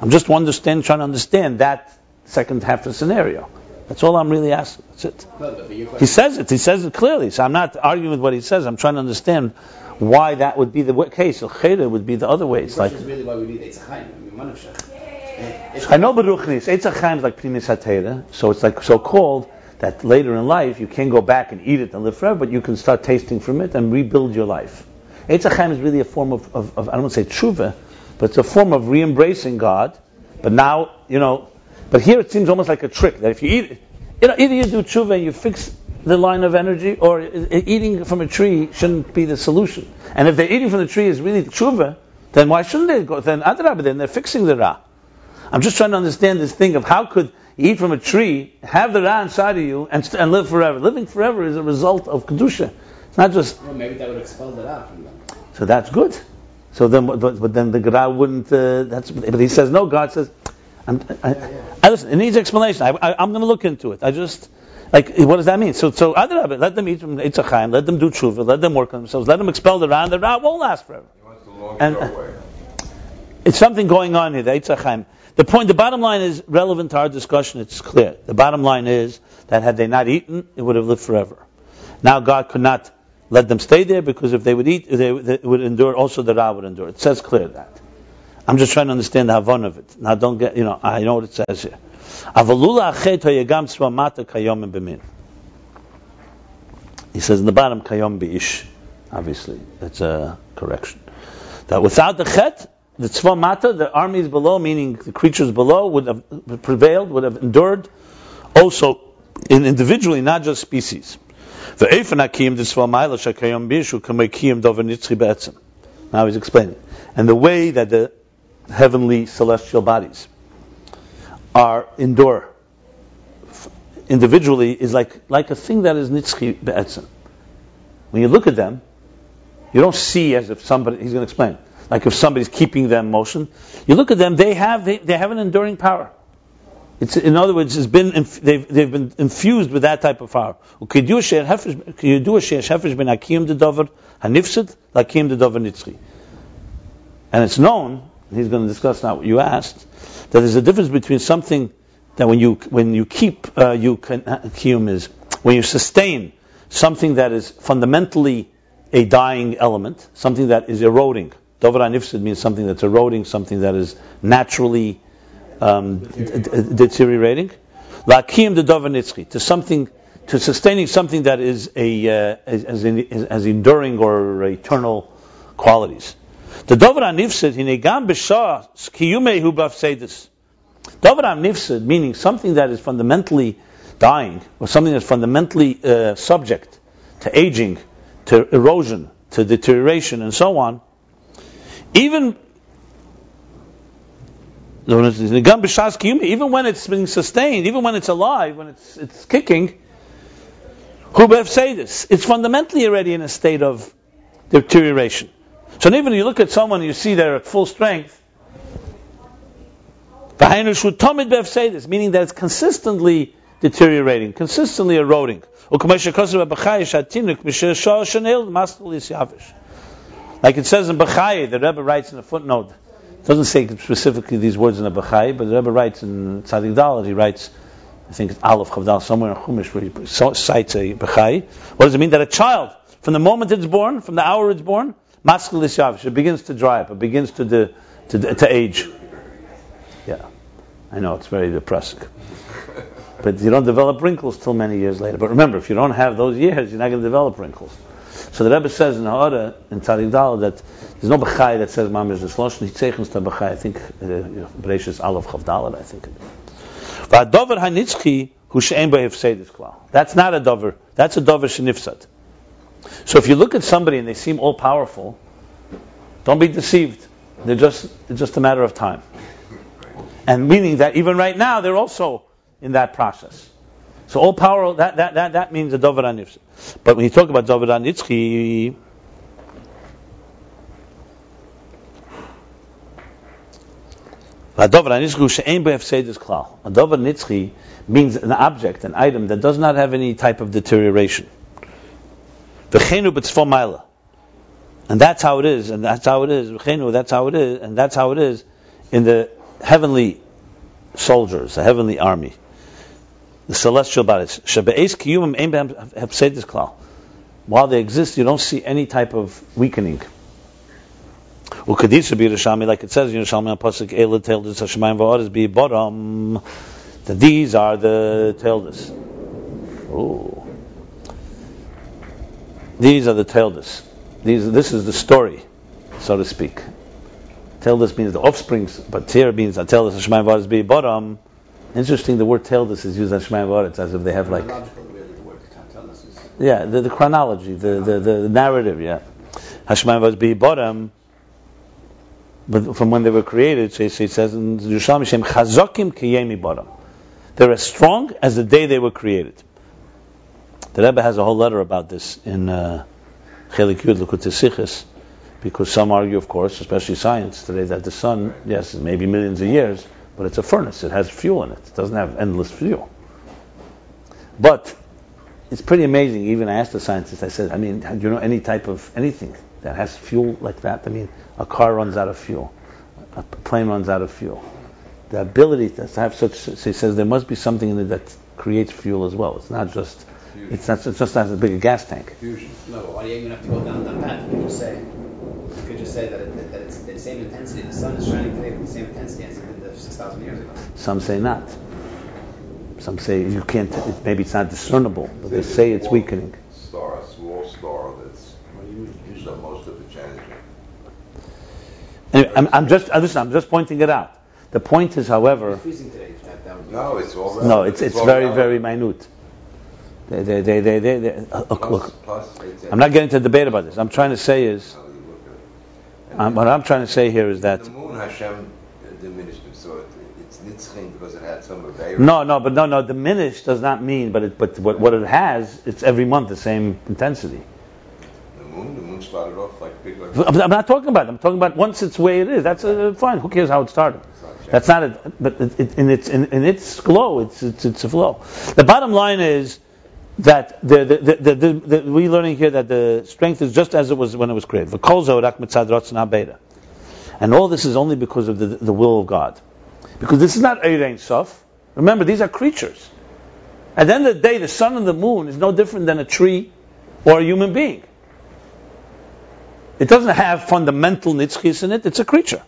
I'm just understand, trying to understand that second half of the scenario. That's all I'm really asking. That's it. no, He says it. He says it clearly. So I'm not arguing with what he says. I'm trying to understand why that would be the case. Al would be the other way. It's like really why we need Eitz I mean, Manavshach. I know Baruchnis. Eitzachaim is like Primis Hatera, so it's like so called that later in life you can't go back and eat it and live forever, but you can start tasting from it and rebuild your life. Eitzah Chaim is really a form of, of, of I don't want to say tshuva, but it's a form of re-embracing God. But now, you know, but here it seems almost like a trick that if you eat, you know, either you do tshuva and you fix the line of energy, or eating from a tree shouldn't be the solution. And if they're eating from the tree is really tshuva, then why shouldn't they go? Then adrabah, then they're fixing the ra. I'm just trying to understand this thing of how could you eat from a tree, have the ra inside of you, and, st- and live forever. Living forever is a result of kedusha. It's not just well, maybe that would expel the Ra from them. so that's good. So then, but, then the gra wouldn't. Uh, that's but he says no. God says, I'm, I, I, listen. It needs explanation. I, I, I'm going to look into it. I just like what does that mean? So so adrabah, let them eat from Eitz Chaim, let them do tshuva, let them work on themselves, let them expel the ra, and the ra won't last forever. He wants the And- away. It's something going on here, the Eitz Chaim. The point, the bottom line is relevant to our discussion. It's clear. The bottom line is that had they not eaten, it would have lived forever. Now God could not let them stay there because if they would eat, they, they would endure. Also, the Ra would endure. It says clear that. I'm just trying to understand the havon of it. Now, don't get, you know, I know what it says here. He says in the bottom, kayom bi'ish. Obviously, that's a correction. That without the chet, the tzva mata, the armies below, meaning the creatures below, would have prevailed, would have endured, also in individually, not just species. The Eifanakim, the tzva ma'ila shakayom bishu, kamekim dover be'etzem. Now he's explaining. And the way that the heavenly celestial bodies are endure individually is like, like a thing that is nitzchi be'etzem. When you look at them, you don't see as if somebody, he's going to explain, like if somebody's keeping them motion. You look at them, they have, they, they have an enduring power. It's, in other words, it's been they've, they've been infused with that type of fire. And it's known, he's going to discuss now what you asked, that there's a difference between something that when you when you keep uh, you uh, akim is when you sustain something that is fundamentally a dying element, something that is eroding. Dovra hanifsed means something that's eroding, something that is naturally um, deteriorating. Lakim the dover nitzchi to something to sustaining something that is a uh, as, as, in, as enduring or eternal qualities. The dover nifsid hinegam b'shah kiyumehu b'afsedis. Davar nifsad, meaning something that is fundamentally dying, or something that's fundamentally uh, subject to aging, to erosion, to deterioration, and so on, even even when it's being sustained, even when it's alive, when it's it's kicking, who say this? It's fundamentally already in a state of deterioration. So even if you look at someone, you see they're at full strength. say this, Meaning that it's consistently deteriorating, consistently eroding. Like it says in Bachai, the Rebbe writes in a footnote, it doesn't say specifically these words in the Bachai, but the Rebbe writes in Tzadik Daled, he writes, I think it's Aleph Chavdal, somewhere in Chumash where he cites a Bachai. What does it mean? That a child, from the moment it's born, from the hour it's born, maskul yavish, it begins to dry up, it begins to, de, to, to age. Yeah, I know, it's very depressing. But you don't develop wrinkles till many years later. But remember, if you don't have those years, you're not going to develop wrinkles. So the Rebbe says in Ha'ara, in Tzadik that there's no Bechai that says Mamish Zeslosh, Nitzechens ta Bechai, I think, uh, Aleph Chavdalet, I think. V'adover hanitzchi hu she'en b'hefsedis klal. That's not a dover. That's a dover shenifsad. So if you look at somebody and they seem all powerful, don't be deceived. They're just, it's just a matter of time. And meaning that even right now, they're also in that process. So all power, that, that, that, that means a Dover Anifs. But when you talk about Dover Anitzchi, A Dover Nitzchi means an object, an item that does not have any type of deterioration. And that's how it is, and that's how it is. That's how it is, and that's how it is in the heavenly soldiers, the heavenly army the celestial bodies. While they exist, you don't see any type of weakening. Like it says in Yerushalmi Va'adas Be. That these are the Teldus. These are the Teldus. This is the story, so to speak. Teldus means the offsprings, but here means Teldus Hashemayim Be. Interesting, the word "teldus" is used on Shema It's as if they have like. Yeah, the, the chronology, the, the, the, narrative, yeah. Hashemai was bottom, but from when they were created, so it says in Yerushalmi Shem chazokim kiyemi bottom. They're as strong as the day they were created. The Rebbe has a whole letter about this in uh, Chelik Yud because some argue, of course, especially science today, that the sun, yes, maybe millions of years, but it's a furnace. It has fuel in it. It doesn't have endless fuel. But it's pretty amazing. Even I asked the scientist, I said, I mean, do you know any type of anything that has fuel like that? I mean, a car runs out of fuel, a plane runs out of fuel. The ability to have such, so he says, there must be something in it that creates fuel as well. It's not just, Fusion. it's not, it's just not as big a gas tank. Fusion. No, why do you even have to go down that path? You could say, you could just say that, it, that it's the same intensity. The sun is shining today with the same intensity as 6,000 years ago. Some say not. Some say you can't, it, maybe it's not discernible, but they say it's weakening. Star, a small star that's used most of its energy. Anyway, I'm, I'm just, listen, I'm just pointing it out. The point is, however, no, it's all no, it's it's, it's very very minute. They, they, they, they, they, they uh, plus, look, plus I'm not getting to debate about this. I'm trying to say is, um, what I'm trying to say here is that the moon Hashem diminished so it's nitzchin because it had some of No, no, but no, no. Diminished does not mean, but it, but what, what it has, it's every month the same intensity. The moon, the moon started off like big. Like I'm not talking about. It. I'm talking about once it's where it is. That's uh, fine. Who cares how it started? That's not it. But it, it, in its in, in, its glow, it's, it's it's a flow. The bottom line is that the, the, the, the, the, we're learning here that the strength is just as it was when it was created. And all this is only because of the, the will of God. Because this is not Eirein Sof. Remember, these are creatures. At the end of the day, the sun and the moon is no different than a tree or a human being. It doesn't have fundamental nitzchis in it, it's a creature.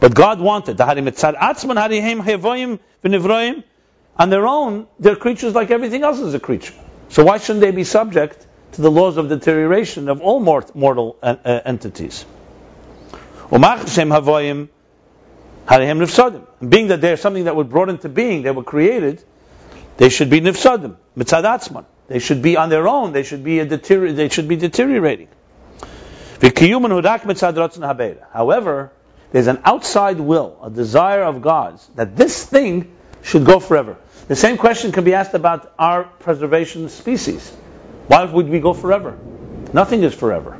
But God wanted. On their own, they're creatures like everything else is a creature. So why shouldn't they be subject to the laws of deterioration of all mortal uh, uh, entities? Harihem nifsadim. Being that they're something that was brought into being, they were created, they should be nifsadim, mitzad They should be on their own. They should be a deterior- They should be deteriorating. However, there's an outside will, a desire of God's that this thing should go forever. The same question can be asked about our preservation species. Why would we go forever? Nothing is forever.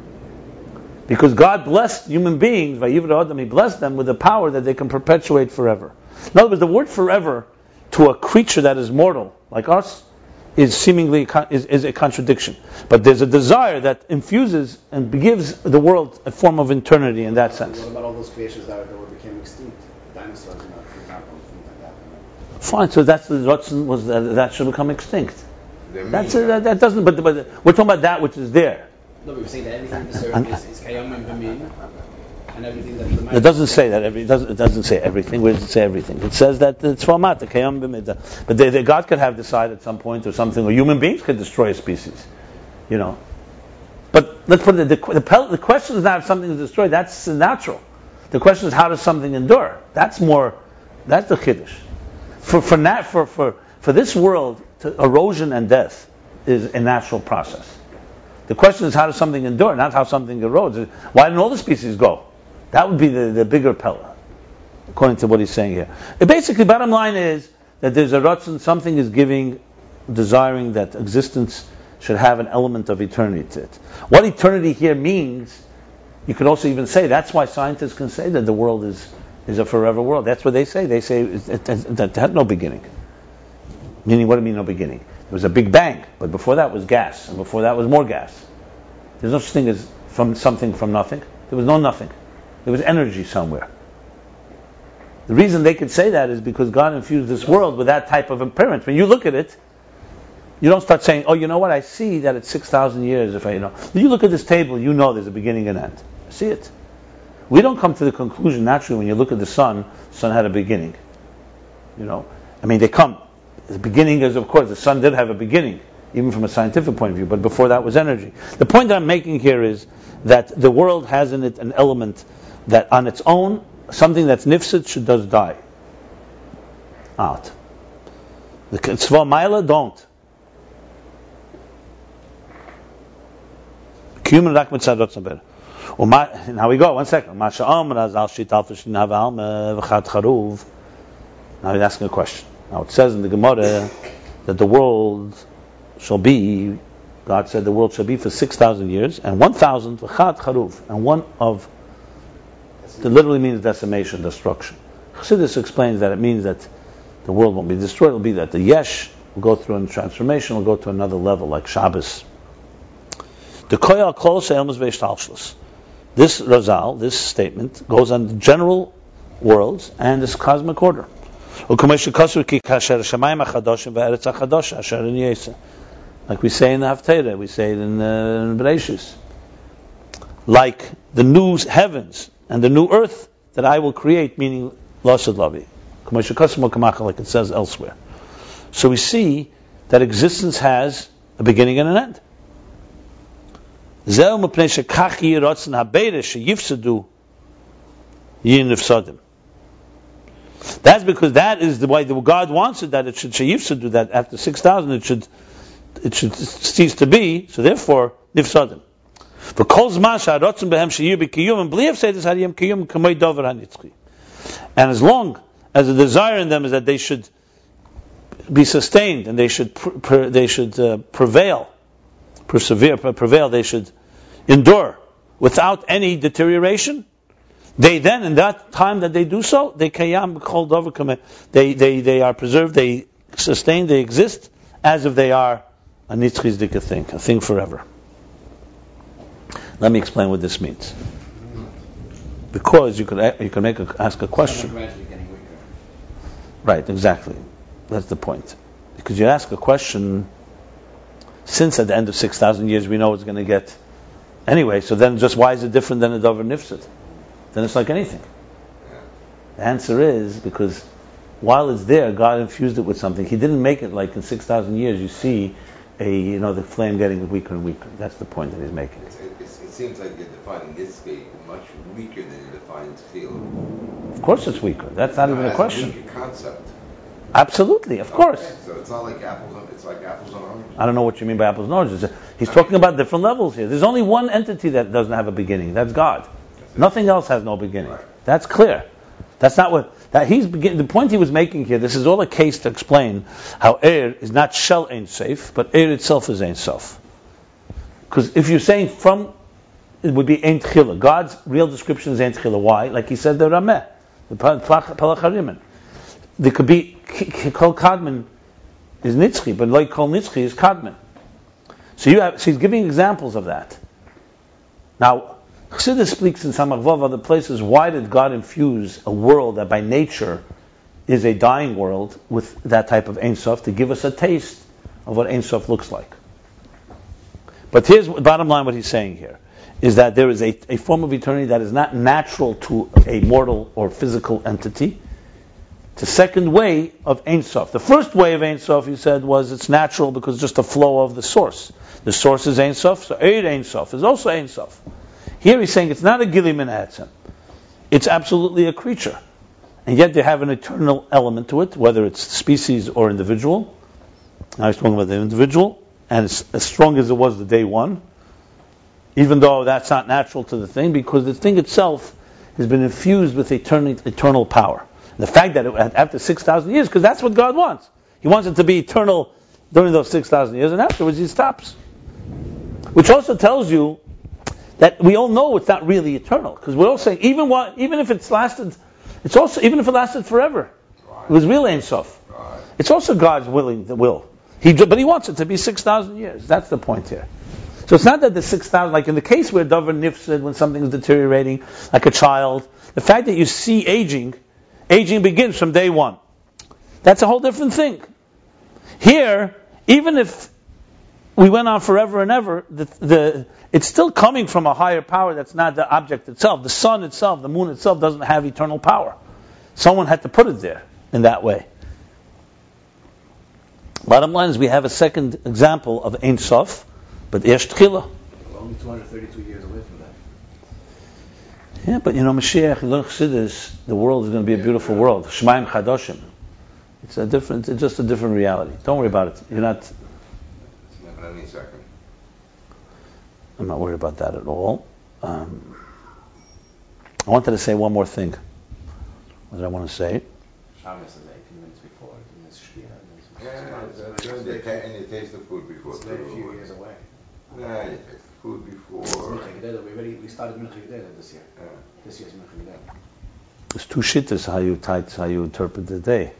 Because God blessed human beings, by Adam, He blessed them with the power that they can perpetuate forever. In other words, the word forever to a creature that is mortal, like us, is seemingly is, is a contradiction. But there's a desire that infuses and gives the world a form of eternity in that sense. What about all those creatures that, that became extinct? Dinosaurs, you know, for example, things like that. Fine, so that's the was that, that should become extinct. That's a, that, that doesn't. But, but we're talking about that which is there. No, we were saying that everything in this earth is, is kayam and b'min, and everything that It doesn't say that. Every, it, doesn't, it doesn't say everything. Where does it say everything? It says that it's format, the kayam b'midah. But they, they, God could have decided at some point or something, or human beings could destroy a species. You know. But let's put it. The, the, the, question is not if something is destroyed. That's natural. The question is how does something endure? That's more. That's the kiddush. For for nat, for for for this world, to, erosion and death is a natural process. The question is how does something endure, not how something erodes. Why didn't all the species go? That would be the, the bigger pella, according to what he's saying here. It basically, bottom line is that there's a rutzin, something is giving, desiring that existence should have an element of eternity to it. What eternity here means, you could also even say that's why scientists can say that the world is, is a forever world. That's what they say. They say it, it, it, it had no beginning. Meaning, what do you mean no beginning? There was a big bang, but before that was gas, and before that was more gas. There's no such thing as from something from nothing. There was no nothing. There was energy somewhere. The reason they could say that is because God infused this world with that type of impairment. When you look at it, you don't start saying, "Oh, you know what? I see that it's six thousand years." If I, you know, when you look at this table, you know there's a beginning and end. See it. We don't come to the conclusion naturally when you look at the sun. The sun had a beginning. You know, I mean, they come. The beginning is, of course, the sun did have a beginning, even from a scientific point of view. But before that was energy. The point that I'm making here is that the world has in it an element that, on its own, something that's should does die out. The tzva maila don't. Now we go. One second. Now he's asking a question. Now it says in the Gemara that the world shall be. God said the world shall be for six thousand years and one thousand v'chat charuv and one of. It literally means decimation, destruction. Chassidus explains that it means that the world won't be destroyed. It'll be that the yesh will go through a transformation, will go to another level, like Shabbos. The koyal kol ve'ishtalshlis. This Razal, this statement, goes on the general worlds and this cosmic order. Like we say in the Haftarah, we say it in, uh, in. Like the new heavens and the new earth that I will create, meaning Lasad Lavi. Like it says elsewhere. So we see that existence has a beginning and an end. That's because that is the way the God wants it that it should to do that after six thousand it should it should cease to be. So therefore nifsadim. For kol zman sha'arotzim behem and bliyav this hariyim kiyum kamei dover hanitzchi. And as long as the desire in them is that they should be sustained and they should they should uh, prevail persevere, prevail, they should endure without any deterioration. They then, in that time that they do so, they kayam called They they they are preserved. They sustain. They exist as if they are a nitzchizdik thing, a thing forever. Let me explain what this means. Because you could you could make a, ask a question. Right, exactly. That's the point. Because you ask a question since at the end of 6,000 years we know it's going to get anyway, so then just why is it different than a Dover Nifsit? Then it's like anything. The answer is because while it's there, God infused it with something. He didn't make it like in 6,000 years you see a, you know, the flame getting weaker and weaker. That's the point that he's making. It's, it's, it seems like you're defining Nitzke much weaker than you're defining Tchil. Of course, it's weaker. That's not even a question. weaker concept. Absolutely, of course. So it's not like apples, and- it's like apples and oranges. I don't know what you mean by apples and oranges. He's talking about different levels here. There's only one entity that doesn't have a beginning. That's God. Nothing else has no beginning. That's clear. That's not what that he's begin, the point he was making here. This is all a case to explain how air is not shell ain't safe, but air itself is ain't self. Because if you're saying from, it would be ain't chila. God's real description is ain't chila. Why? Like he said the Rameh, the Palach Harimin. There could be kol kadman is nitzchi, but like kol nitzchi is kadman. So you have, so he's giving examples of that. Now, Chassidus speaks in Samach Vav, other places, why did God infuse a world that by nature is a dying world with that type of Ein Sof to give us a taste of what Ein Sof looks like? But here's bottom line what he's saying here is that there is a, a form of eternity that is not natural to a mortal or physical entity. It's a second way of Ein Sof. The first way of Ein Sof, he said, was it's natural because it's just the flow of the source. The source is Ein Sof, so Eir Ein Sof is also Ein Sof. Here he's saying it's not a Gilim Atzim. It's absolutely a creature. And yet they have an eternal element to it, whether it's species or individual. Now he's talking about the individual, and it's as strong as it was the day one, even though that's not natural to the thing, because the thing itself has been infused with eternal, eternal power. The fact that it, after 6,000 years, because that's what God wants. He wants it to be eternal during those 6,000 years, and afterwards he stops. Which also tells you that we all know it's not really eternal, because we're all saying, even, what, even if it's lasted, it's also, even if it lasted forever, it was real Ein Sof. Right. It's also God's willing the will. He, but he wants it to be 6,000 years. That's the point here. So it's not that the 6,000, like in the case where Dover nifsid, when something is deteriorating, like a child, the fact that you see aging, aging begins from day one. That's a whole different thing. Here, even if we went on forever and ever, the, the, it's still coming from a higher power that's not the object itself. The sun itself, the moon itself doesn't have eternal power. Someone had to put it there in that way. Bottom line is we have a second example of Ein Sof, but Yesh Tchila. We're only 232 years away from that. Yeah, but you know, Mashiach, you learn Chassidus, the world is going to be a beautiful world. Shemaim Chadoshim. It's a different, it's just a different reality. Don't worry about it. You're not any second. I'm not worried about that at all. Um, I wanted to say one more thing. What did I want to say? Shabbos is 18 minutes before, and there's Shkia, and Yeah, there's it's- it's- and you ta- and you taste the food before It's very few too. years away. Yeah, you taste the food before. We already we started Mincha Gedola this year. Yeah. This year's Mincha Gedola. There's two shittas how you tight, how you interpret the day.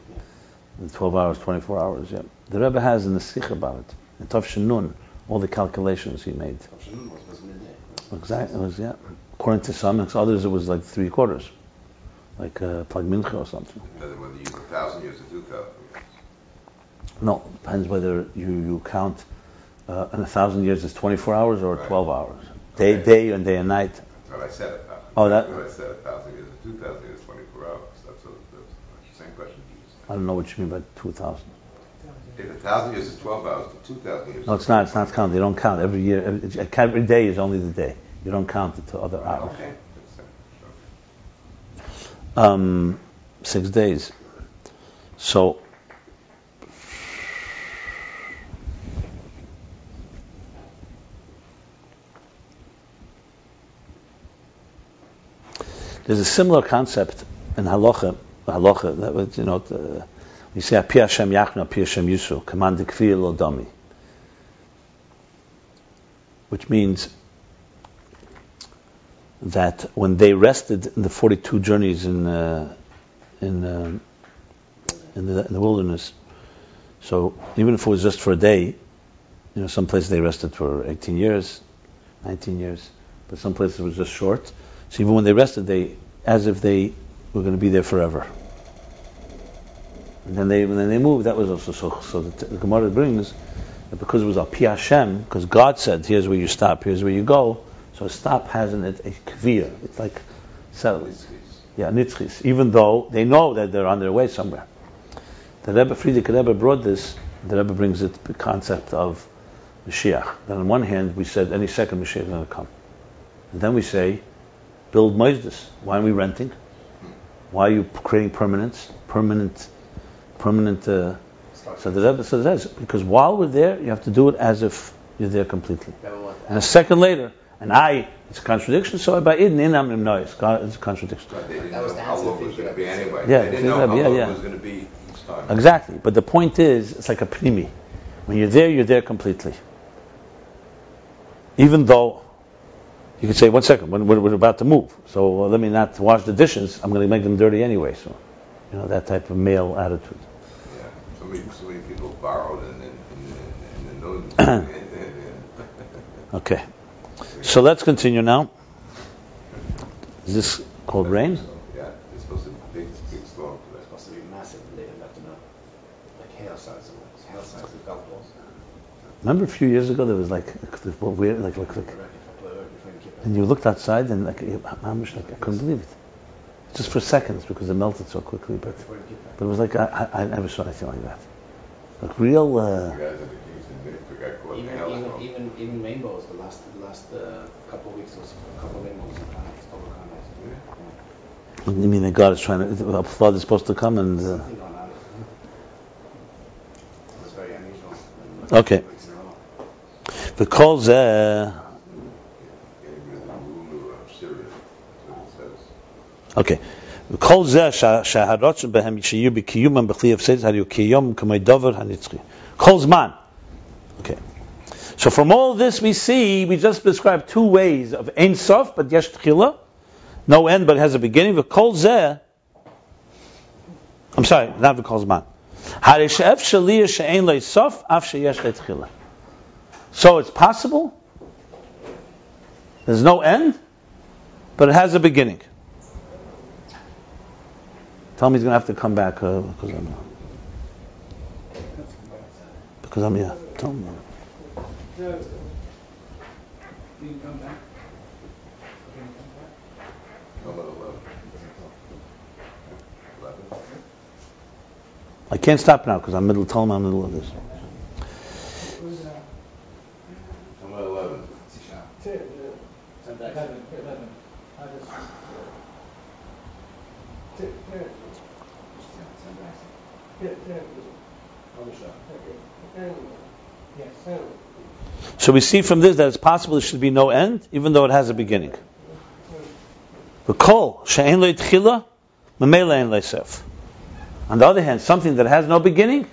The 12 hours, 24 hours, yeah. The Rebbe has in the Sikh about it. In Tov Shinun, all the calculations he made. Tov Shinun was, was midday. Exactly, it was, yeah. According to some, and others it was like three quarters. Like uh, Plag Mincha or something. Whether whether you use a thousand years or two thousand years. No, depends whether you, you count uh, a thousand years as 24 hours or Right. 12 hours. Day, Okay. day and day and night. That's I said. uh, Oh, that- I said, a thousand years or two thousand years, twenty-four hours. That's what, that's the same question. I don't know what you mean by 2,000. If a thousand years is twelve hours, two thousand years. No, it's not. It's not counted. They don't count every year. Every, every day is only the day. You don't count it to other hours. Okay. Um, six days. So. There's a similar concept in halacha. Halacha, that was, you know, the, we say "Api Hashem Yachnu, Api Hashem Yisru," command kfir lo dami, which means that when they rested in the 42 journeys in uh, in um, in, the, in the wilderness, so even if it was just for a day, you know, some places they rested for 18 years, 19 years, but some places it was just short. So even when they rested, they as if they were going to be there forever. And then they then they moved. That was also so. So the, the Gemara brings that because it was a pi Hashem, because God said, "Here's where you stop. Here's where you go." So a stop has in it a kvir. It's like so. Yeah, nitzchis. Even though they know that they're on their way somewhere. The Rebbe Frierdiker Rebbe brought this. The Rebbe brings it the concept of Mashiach. That on one hand we said any second Mashiach is going to come. And then we say, build Moisdus. Why are we renting? Why are you creating permanence? Permanent, permanent. Uh, so the Rebbe says because while we're there, you have to do it as if you're there completely. And a second later, and I, it's a contradiction. So by idin inam noise, it's a contradiction. Right, They didn't That was know how long it was going to be anyway. Yeah, They didn't know how yeah, long yeah. it was going to be each time. Exactly. But the point is, it's like a pnimi. When you're there, you're there completely. Even though you could say, one second, when we're, we're about to move, so uh, let me not wash the dishes. I'm going to make them dirty anyway. So, you know, that type of male attitude. Yeah, so many, so many people borrowed and then, and then, and. Okay. So let's continue now. Is this called rain? Yeah, it's supposed to be big, big storm today. It's supposed to be massive later in the afternoon. Like hail size of hail size of golf balls. Remember a few years ago there was like what weird, like like like, and you looked outside and like how much like I couldn't believe it, just for seconds because it melted so quickly. But but it was like I I, I never saw anything like that. Like real. The Uh, guys at the Kingston Midford got caught in Even, even, even, even rainbows, the last, the last uh, couple of weeks, there was a couple of rainbows in Connex. I mean, that God is trying to. A flood is supposed to come and. Uh, going on. It was very unusual. Okay. Weeks in a row. the calls. Uh, Getting rid of the ruler of Syria. That's what it says. Okay. כל זה שה- שהרוצן בהם שיהיו בקיומם בכלי הפסד, היו קיום כמו דובר הנצחי. כל זמן. Okay. So from all this we see, we just described two ways of Ein Sof, but Yesh Tchila, no end but has a beginning, וכל זה, I'm sorry, not וכל זמן. הרי שאף שלי שאין לו סוף, אף שיש לו תחילה. So it's possible, there's no end, but it has a beginning. Tell him he's going to have to come back uh, because I'm because I'm yeah. Tell him. You can come back. You can come back. Number 11. 11. I can't stop now because I'm middle. Tell him I'm middle of this. Number 11. Ten back. Eleven, eleven. I just. Ten, ten, Ten back. ten, ten. Overshot. Ten. Yes, ten. So we see from this that it's possible there should be no end, even though it has a beginning. On the other hand, something that has no beginning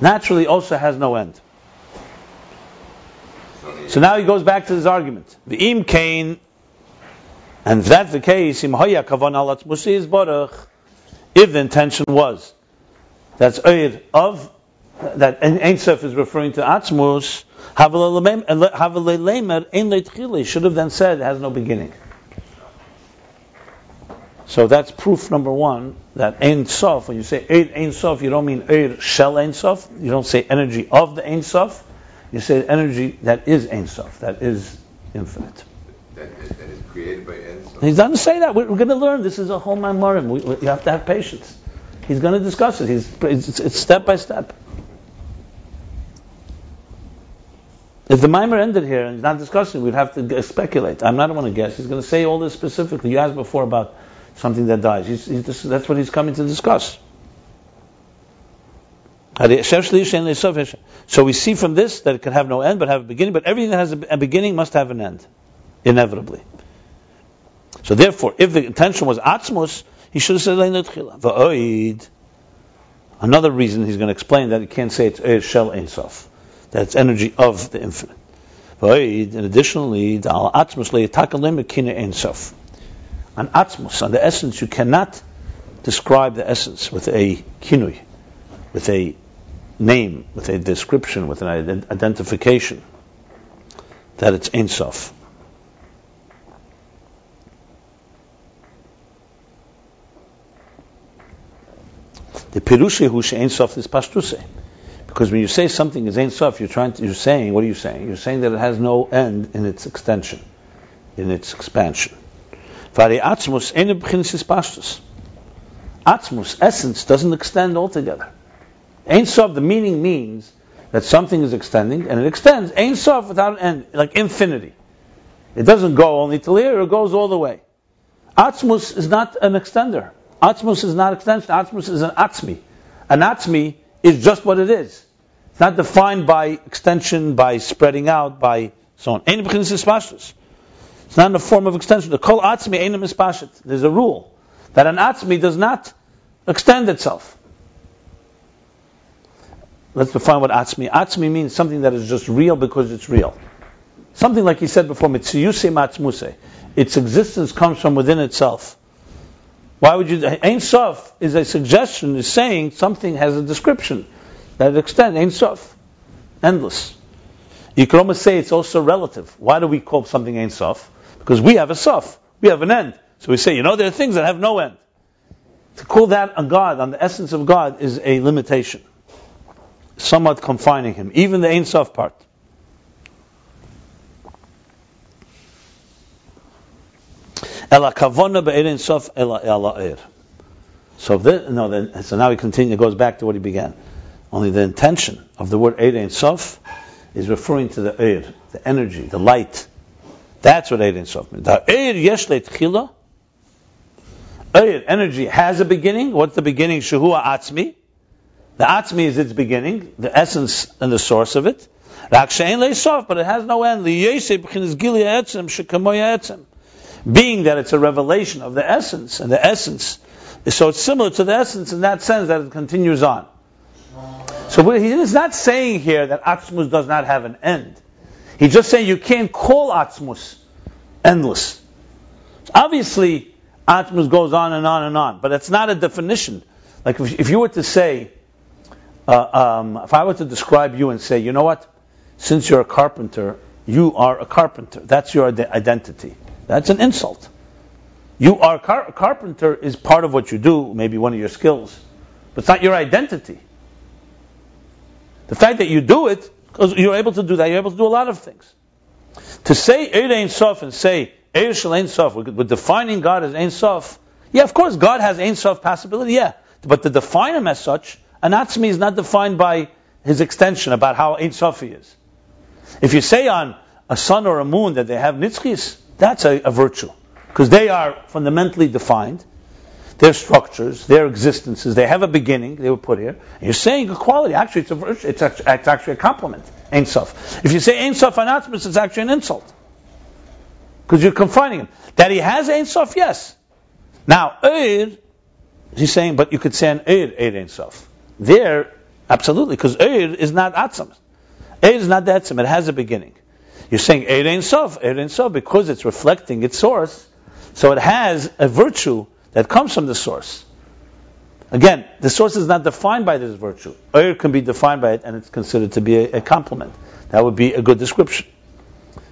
naturally also has no end. So now he goes back to his argument. The im kain, and if that's the case, im hoya kavan al atzmusi baruch. If the intention was that's oir of that Ein Sof is referring to Atzmus, should have then said it has no beginning. So that's proof number one that Ein Sof, when you say Ein Ein Sof, you don't mean Eir Shel Ein Sof, you don't say energy of the Ein Sof, you say energy that is Ein Sof, that is infinite. That, is created by ends. He doesn't say that. We're, we're going to learn. This is a whole mamorim. We, we, you have to have patience. He's going to discuss it. He's, it's, it's step by step. If the mimer ended here and he's not discussing, we'd have to speculate. I'm not going to guess. He's going to say all this specifically. You asked before about something that dies. He's, he's, this, that's what he's coming to discuss. So we see from this that it can have no end but have a beginning, but everything that has a beginning must have an end, inevitably. So therefore, if the intention was atzmos, he should have said lein tchila. Va'oid. Another reason he's going to explain that he can't say it's shel ein sof, that it's energy of the infinite. Va'oid. And additionally, the al atzmus le'yatakalem kina ein sof. On atzmus, on the essence, you cannot describe the essence with a kinui, with a name, with a description, with an ident- identification that it's ein The Pirusha who Ein Sof is Pashtuse. Because when you say something is Ein Sof, you're trying to, you're saying, what are you saying? You're saying that it has no end in its extension, in its expansion. Vari Atzmus Ein B'chinis is Pashtus. Atzmus, essence, doesn't extend altogether. Ein Sof, the meaning means that something is extending, and it extends Ein Sof without an end, like infinity. It doesn't go only till here; it goes all the way. Atzmus is not an extender. Atzmus is not extension. Atzmus is an atzmi. An atzmi is just what it is. It's not defined by extension, by spreading out, by so on. It's not in the form of extension. The kol atzmi ain't mispashit. There's a rule that an atzmi does not extend itself. Let's define what atzmi. Atzmi means something that is just real because it's real. Something like he said before, mitziyuse matzmuse. Its existence comes from within itself. Why would you? Ein Sof is a suggestion, is saying something has a description that extends. Ein Sof, endless. You can almost say it's also relative. Why do we call something Ein Sof? Because we have a Sof, we have an end. So we say, you know, there are things that have no end. To call that a God, on the essence of God, is a limitation, somewhat confining him. Even the Ein Sof part. Ela kavona be'erin sof ela ela So no, then, so now he continues, goes back to what he began. Only the intention of the word Eid Sof is referring to the Eir, the energy, the light. That's what Eid Sof means. The Eir yesh le'tchila. Eir, energy, has a beginning. What's the beginning? Shehua Atzmi. The Atzmi is its beginning, the essence and the source of it. But it has no end. Being that it's a revelation of the essence, and the essence, is so it's similar to the essence in that sense that it continues on. So he is not saying here that Atzmus does not have an end. He's just saying you can't call Atzmus endless. Obviously, Atzmus goes on and on and on, but it's not a definition. Like if, if you were to say, uh, um, if I were to describe you and say, you know what, since you're a carpenter, you are a carpenter. That's your identity. That's an insult. You are car- carpenter is part of what you do, maybe one of your skills, but it's not your identity. The fact that you do it, because you're able to do that, you're able to do a lot of things. To say Eir Ein Sof and say Eir Shel Ein Sof, we're defining God as Ein Sof. Yeah, of course, God has Ein Sof possibility, yeah. But to define him as such, Anatsmi is not defined by his extension about how Ein Sof is. If you say on a sun or a moon that they have nitzchis, that's a, a virtue. Because they are fundamentally defined, their structures, their existences, they have a beginning, they were put here. And you're saying equality. Actually, it's a virtue. It's actually, it's actually a compliment. Ein Sof. If you say Ein Sof anatzmus, it's actually an insult. Because you're confining him. That he has Ein Sof, yes. Now, Eir, he's saying, but you could say an Eir, Eir Ein Sof. There, absolutely, because Eir is not Atzam. Eir is not the Atzam, it has a beginning. You're saying Eir Ein Sof, Eir Ein Sof, because it's reflecting its source, so it has a virtue that comes from the source. Again, the source is not defined by this virtue. Eir can be defined by it, and it's considered to be a, a complement. That would be a good description.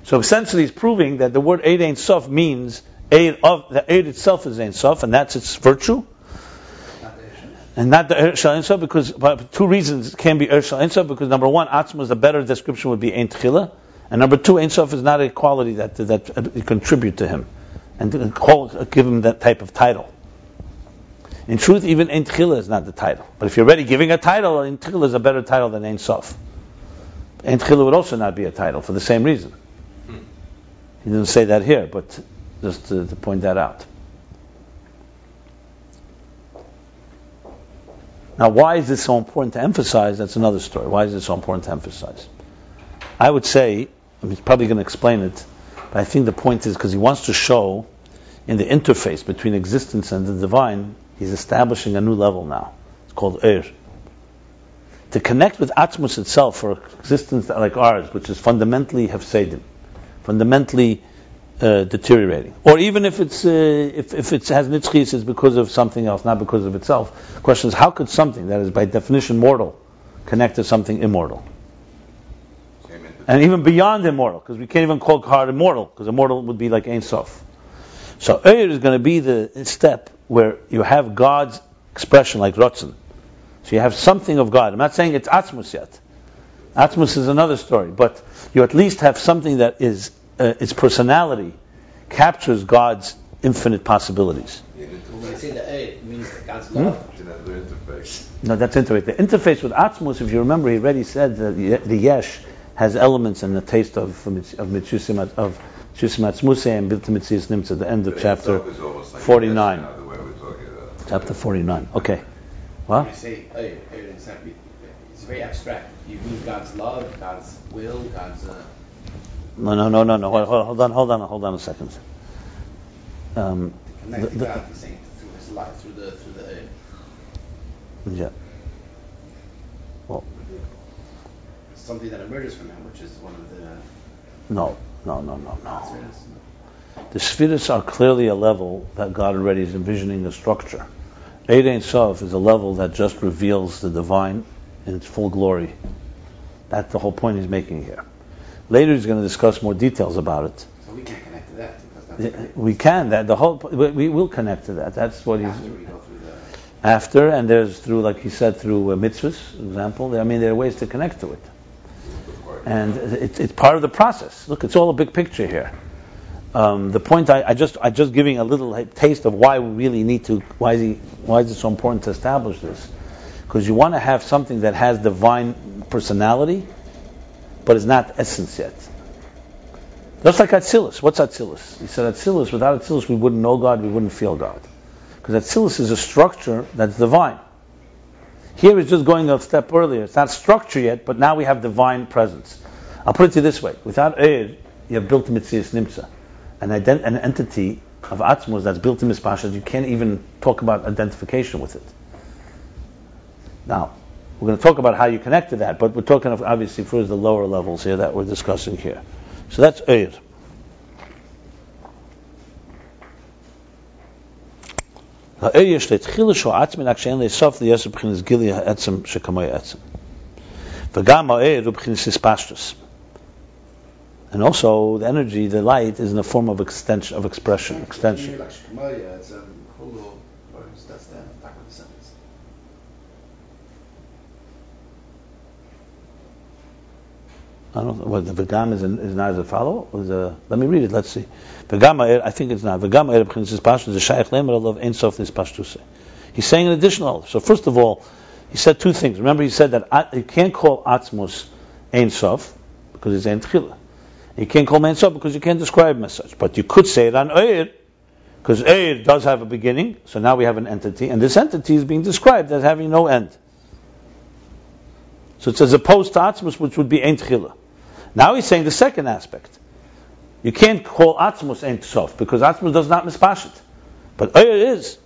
So essentially, it's proving that the word Eir Ein Sof means Eid of the Eid itself is Ein Sof, and that's its virtue. And not the Eir Shal Ein Sof, because two reasons can be Eir Shal Ein Sof, because number one, Atzma is a better description would be Ein Tchila, and number two, Ein Sof is not a quality that that contribute to him, and call, give him that type of title. In truth, even Ein Tchila is not the title. But if you're already giving a title, Ein Tchila is a better title than Ein Sof. Ein Tchila would also not be a title for the same reason. He didn't say that here, but just to, to point that out. Now, why is this so important to emphasize? That's another story. Why is it so important to emphasize? I would say he's probably going to explain it, but I think the point is because he wants to show in the interface between existence and the divine, he's establishing a new level now. It's called Er. To connect with Atzmus itself for existence like ours, which is fundamentally Hefsedim, fundamentally uh, deteriorating. Or even if it's uh, if, if it has nitzchis, it's because of something else, not because of itself. The question is, how could something that is by definition mortal connect to something immortal? And even beyond immortal, because we can't even call God immortal, because immortal would be like Ein Sof. So Eir is going to be the step where you have God's expression like Rotzen. So you have something of God. I'm not saying it's Atzmus yet. Atzmus is another story, but you at least have something that is uh, its personality captures God's infinite possibilities. You need When I say the A, it means God's Hmm? love. it's another interface. No, that's interface. The interface with Atzmus, if you remember, he already said that the, the Yesh has elements and the taste of of Mitzusim of Mitzusim Atzmuse and Bilti Mitzias Nimtz at the end of chapter itself is almost like 49. now, the way we're talking about it. chapter 49. Okay. When What? I say A, A, it's very abstract. You mean God's love, God's will, God's. Uh, No, no, no, no, no. Hold, hold on, hold on, hold on a second. Um, The- the- God, he's saying, through his life, through the through the A. yeah. Well, Something that emerges from him, which is one of the. no, no, no, no, no. The spheres are clearly a level that God already is envisioning a structure. Eir Ein Sof is a level that just reveals the divine in its full glory. That's the whole point he's making here. Later he's going to discuss more details about it. So we can't connect to that that's We can that the whole we we will connect to that. That's what he's after we go through the. after, and there's through like he said through uh, mitzvahs, example. I mean there are ways to connect to it, and it's it's part of the process. Look, it's all a big picture here. Um, the point I, I just I just giving a little taste of why we really need to why is he, why is it so important to establish this? Because you want to have something that has divine personality, but is not essence yet. Just like Atzilus. What's Atzilus? He said Atzilus. Without Atzilus, we wouldn't know God. We wouldn't feel God. Because Atzilus is a structure that's divine. Here it's just going a step earlier. It's not structure yet, but now we have divine presence. I'll put it to you this way: without Eir, you have built Mitzias Nimsa, an, ident- an entity of Atzmos that's built in Mispashas. You can't even talk about identification with it. Now, we're going to talk about how you connect to that, but we're talking of obviously first the lower levels here that we're discussing here. So that's Eir. And also, the energy, the light, is in the form of extension, of expression, extension. I don't know what the vegam is, is not as a follow. A, uh, let me read it. Let's see. Ha'er, I think it's not. Vegam ha'er b'chinas pashtus is shaykh lemer alav ein sof pashtuse. He's saying an additional. So first of all, he said two things. Remember, he said that you can't call atzmus ein sof because it's ein tchila. You can't call him ein sof because you can't describe him as such. But you could say it on eir because eir does have a beginning. So now we have an entity, and this entity is being described as having no end. So it's as opposed to atzmus, which would be ein tchila. Now he's saying the second aspect. You can't call Atzmus Ein Sof because Atzmus does not mispashit. But Eir is.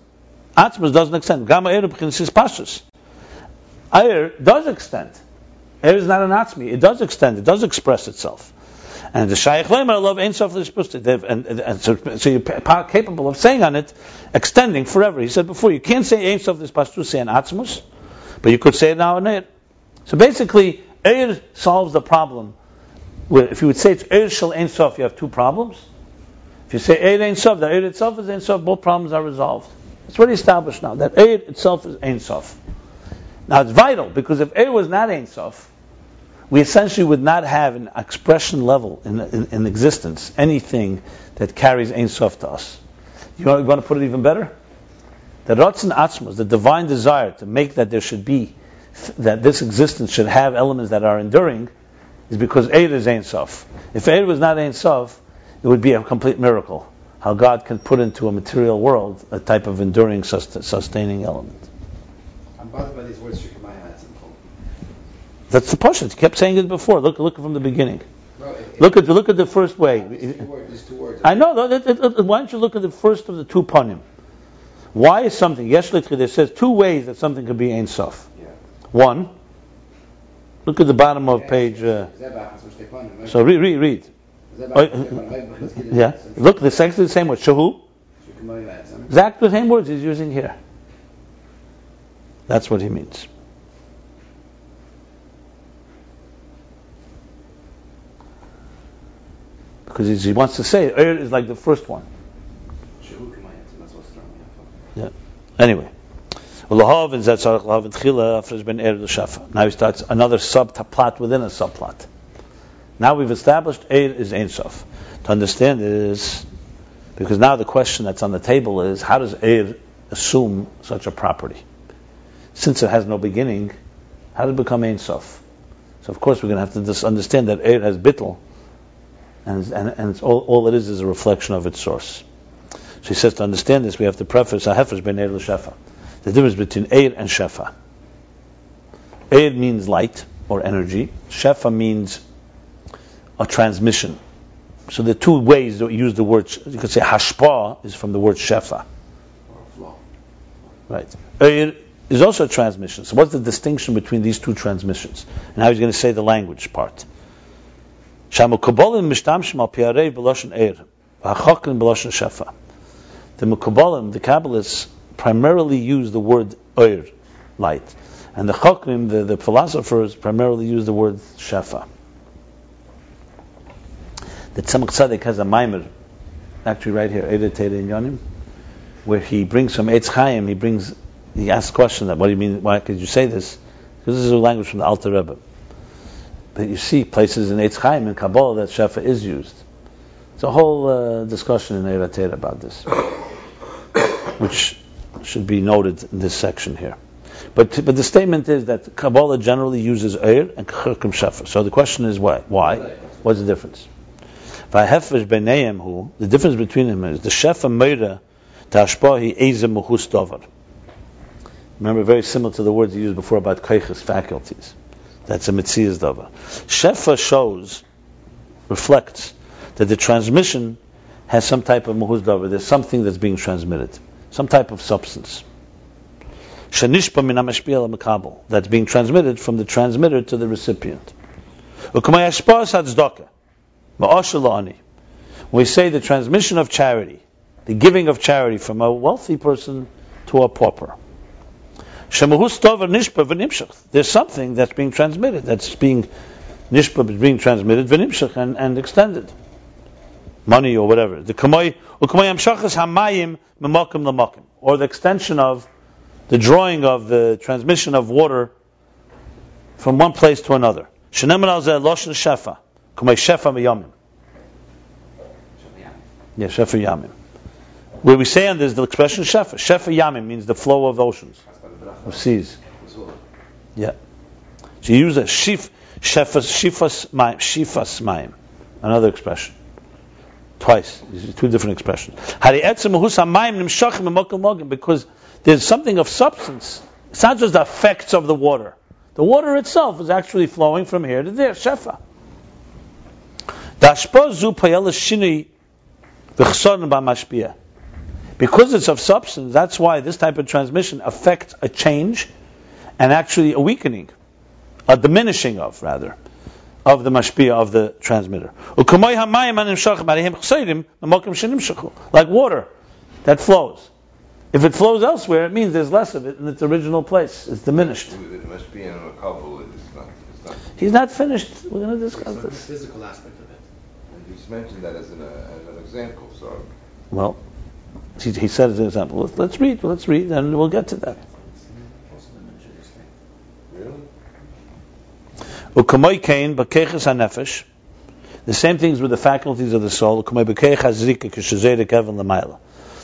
Atzmus doesn't extend. Gamma b'chinas is pashtus. Eir does extend. Eir is not an Atzmi. It does extend. It does express itself. And the Shaykh I love Ein Sof to. And, and, and so, so you're capable of saying on it, extending forever. He said before, you can't say Ein Sof is pashtus, say an Atzmus, but you could say it now in Eir. So basically, Eir solves the problem where if you would say it's Eir Shel Ein Sof, you have two problems. If you say Eir Ein Sof, the Eir itself is Ein Sof, both problems are resolved. It's already established now that Eir itself is Ein Sof. Now it's vital because if Eir was not Ein Sof, we essentially would not have an expression level in, in, in existence, anything that carries Ein Sof to us. You want, you want to put it even better? The Ratzon Atzmos, the divine desire to make that there should be, that this existence should have elements that are enduring, is because Eir is Ein Sof. If Eir was not Ein Sof, it would be a complete miracle. How God can put into a material world a type of enduring, sustaining element. I'm bothered by these words important. That's the Pashut. He kept saying it before. Look, look from the beginning. No, it, Look at look at the first way. Words. Words. I know. Why don't you look at the first of the two panim? Why is something? Yesh Litchid, it says two ways that something could be Ein Sof. Yeah. One. Look at the bottom of page. Uh, so read, read, read. Oh, Stefanim, let's get it. Yeah. Look, the exactly the same word. Shahu. Exactly the same words he's using here. That's what he means. Because he wants to say Eir is like the first one. Shehu Kamalia, so that's what's throwing me off. Anyway. Now he starts another subplot within a subplot. Now we've established Eir is Ein Sof. To understand this, Because now the question that's on the table is how does Eir assume such a property? Since it has no beginning, how does it become Ein Sof? So of course we're going to have to just understand that Eir has bittel, and, and, and all, all it is is a reflection of its source. So he says to understand this, we have to preface a Hahefesh ben Eir l'Shefa. The difference between Eir and Shefa. Eir means light or energy. Shefa means a transmission. So the two ways that we use the word, you could say hashpa is from the word shefa. Or. Right. Eir is also a transmission. So what's the distinction between these two transmissions? And how he's going to say the language part. The Mukabalim, the Kabbalists, primarily use the word eir, light. And the Chokrim, the, the philosophers, primarily use the word shefa. The Tzemach Tzedek has a mimer, actually right here, Edet in Yonim, where he brings from Eitz Chaim, he brings, he asks question that, what do you mean, why could you say this? Because this is a language from the Alter Rebbe. But you see places in Eitz Chaim and Kabbalah that Shefa is used. It's a whole uh, discussion in Eretera about this, which should be noted in this section here. But but the statement is that Kabbalah generally uses Eir and Chokrim Shefa. So the question is why? Why? What's the difference? The difference between them is the shefa meira tashpahi eze muhus dover. Remember, very similar to the words he used before about kaiches faculties. That's a mitzias dover. Shefa shows, reflects that the transmission has some type of dover. There's something that's being transmitted, some type of substance. That's being transmitted from the transmitter to the recipient. We say the transmission of charity, the giving of charity from a wealthy person to a pauper. There's something that's being transmitted, that's being nishpa being transmitted, and, and extended. Money or whatever. The kamay, hamayim lamakim, or the extension of the drawing of the transmission of water from one place to another. Sheneman al loshen shefa. Kumay Shefa Miyamim. Yeah, Shefa Yamim. Where we say on this the expression Shefa. Shefa Yamim means the flow of oceans, of seas. Yeah. She uses shif, Shefas, Shifas Maim, Shifas Maim. Another expression. Twice. These two different expressions. Because there's something of substance. It's not just the effects of the water. The water itself is actually flowing from here to there. Shefa. Because it's of substance, that's why this type of transmission affects a change and actually a weakening, a diminishing of, rather, of the mashpia of the transmitter. Like water that flows. If it flows elsewhere, it means there's less of it in its original place. It's diminished. It must be in a couple. It's not, it's not. He's not finished. We're going to discuss It's the this. physical aspect of it. You just mentioned that as an, uh, as an example, so. Well, he, he said as an example. Let's, let's read. Let's read, and we'll get to that. Really? The same things with the faculties of the soul.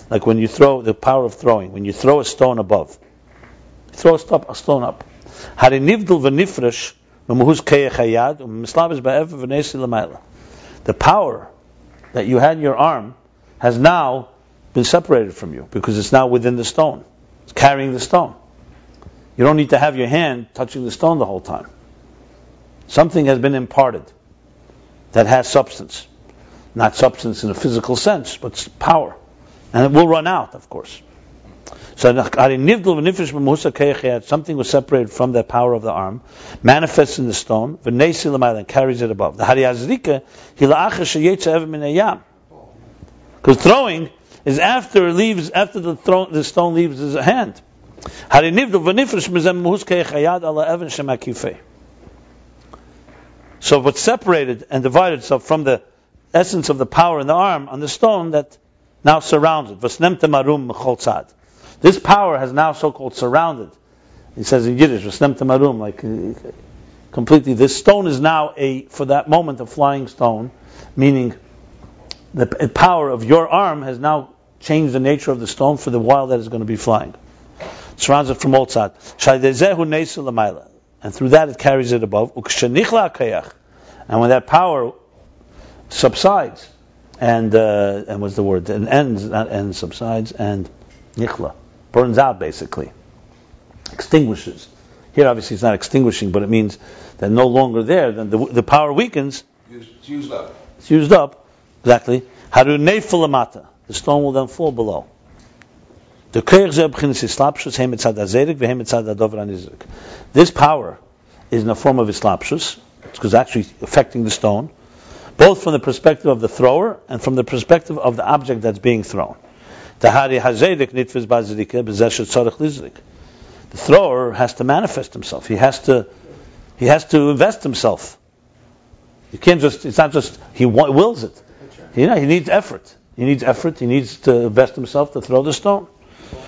Like when you throw the power of throwing. When you throw a stone above, throw a, stop, a stone up. The power that you had in your arm has now been separated from you because it's now within the stone. It's carrying the stone. You don't need to have your hand touching the stone the whole time. Something has been imparted that has substance. Not substance in a physical sense, but power. And it will run out, of course. So something was separated from the power of the arm, manifests in the stone, and carries it above. The because throwing is after it leaves after the, throw, the stone leaves his hand. So what separated and divided itself from the essence of the power in the arm on the stone that now surrounds it. This power has now so-called surrounded. He says in Yiddish, marum, like uh, completely. This stone is now a, for that moment, a flying stone, meaning the power of your arm has now changed the nature of the stone for the while that is going to be flying. Surrounds it from all sides. Shaidezehu neisu lamayla. And through that it carries it above. And when that power subsides, and uh, and what's the word? And ends, not ends, subsides, and nichla, burns out basically, extinguishes. Here, obviously, it's not extinguishing, but it means that no longer there. Then the, the power weakens. It's used up. It's used up. Exactly. Haru nefilamata. The stone will then fall below. The koyach zeh b'chinas islapshus hem etzad hazerik v'hem etzad hadover hanizik. This power is in the form of islapshus, because it's actually affecting the stone, both from the perspective of the thrower and from the perspective of the object that's being thrown. The hari hazerik nitfiz bazirika b'zeh shetzorech lizrik. The thrower has to manifest himself. He has to, he has to invest himself. You can't just, it's not just, he wills it. You know, he needs effort. He needs effort. He needs to invest himself to throw the stone.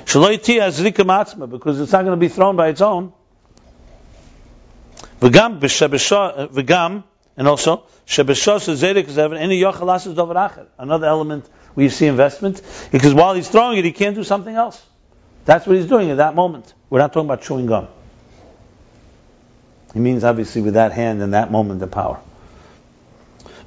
Because it's not going to be thrown by its own. V'gam b'shebesha, uh, v'gam, and also. Another element where you see investment, because while he's throwing it, he can't do something else. That's what he's doing at that moment. We're not talking about chewing gum. He means obviously with that hand and that moment the power.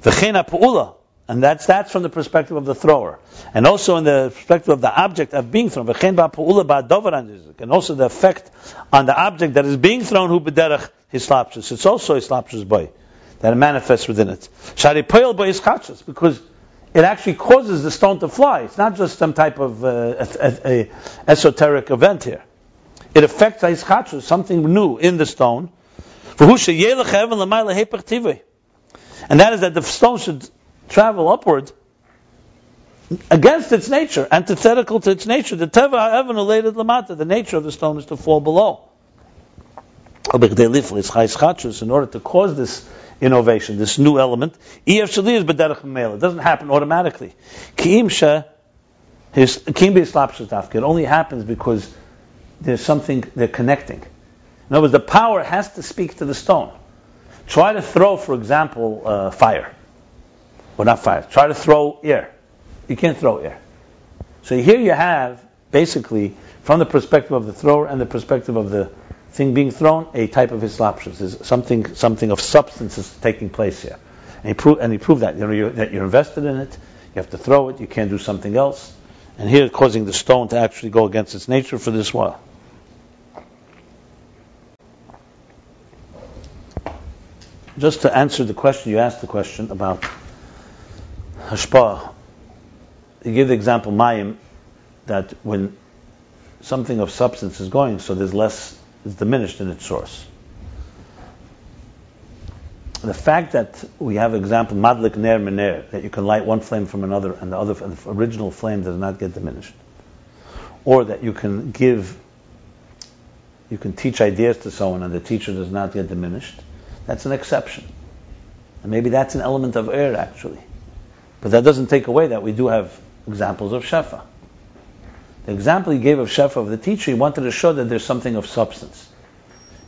V'chena pu'ula, and that's that's from the perspective of the thrower, and also in the perspective of the object of being thrown. And also the effect on the object that is being thrown who b'derech hislapshus. It's also hislapshus boy that manifests within it. Shari poil by hiskachus because it actually causes the stone to fly. It's not just some type of uh, a, a, esoteric event here. It affects hiskachus, something new in the stone. And that is that the stone should travel upward against its nature, antithetical to its nature. The teva even related lamata. The nature of the stone is to fall below. In order to cause this innovation, this new element, it doesn't happen automatically. It only happens because there's something they're connecting. In other words, the power has to speak to the stone. Try to throw, for example, uh, fire. Well, not fire. Try to throw air. You can't throw air. So here you have, basically, from the perspective of the thrower and the perspective of the thing being thrown, a type of hislapshus. There's something, something of substance is taking place here. And he, pro- and he proved that, you know, you're, that you're invested in it, you have to throw it, you can't do something else. And here causing the stone to actually go against its nature for this while. Just to answer the question, you asked the question about hashpah. You give the example mayim that when something of substance is going, so there's less, is diminished in its source. The fact that we have an example madlik ner mener that you can light one flame from another and the other and the original flame does not get diminished, or that you can give, you can teach ideas to someone and the teacher does not get diminished. That's an exception, and maybe that's an element of air actually, but that doesn't take away that we do have examples of shefa. The example he gave of shefa of the teacher, he wanted to show that there's something of substance.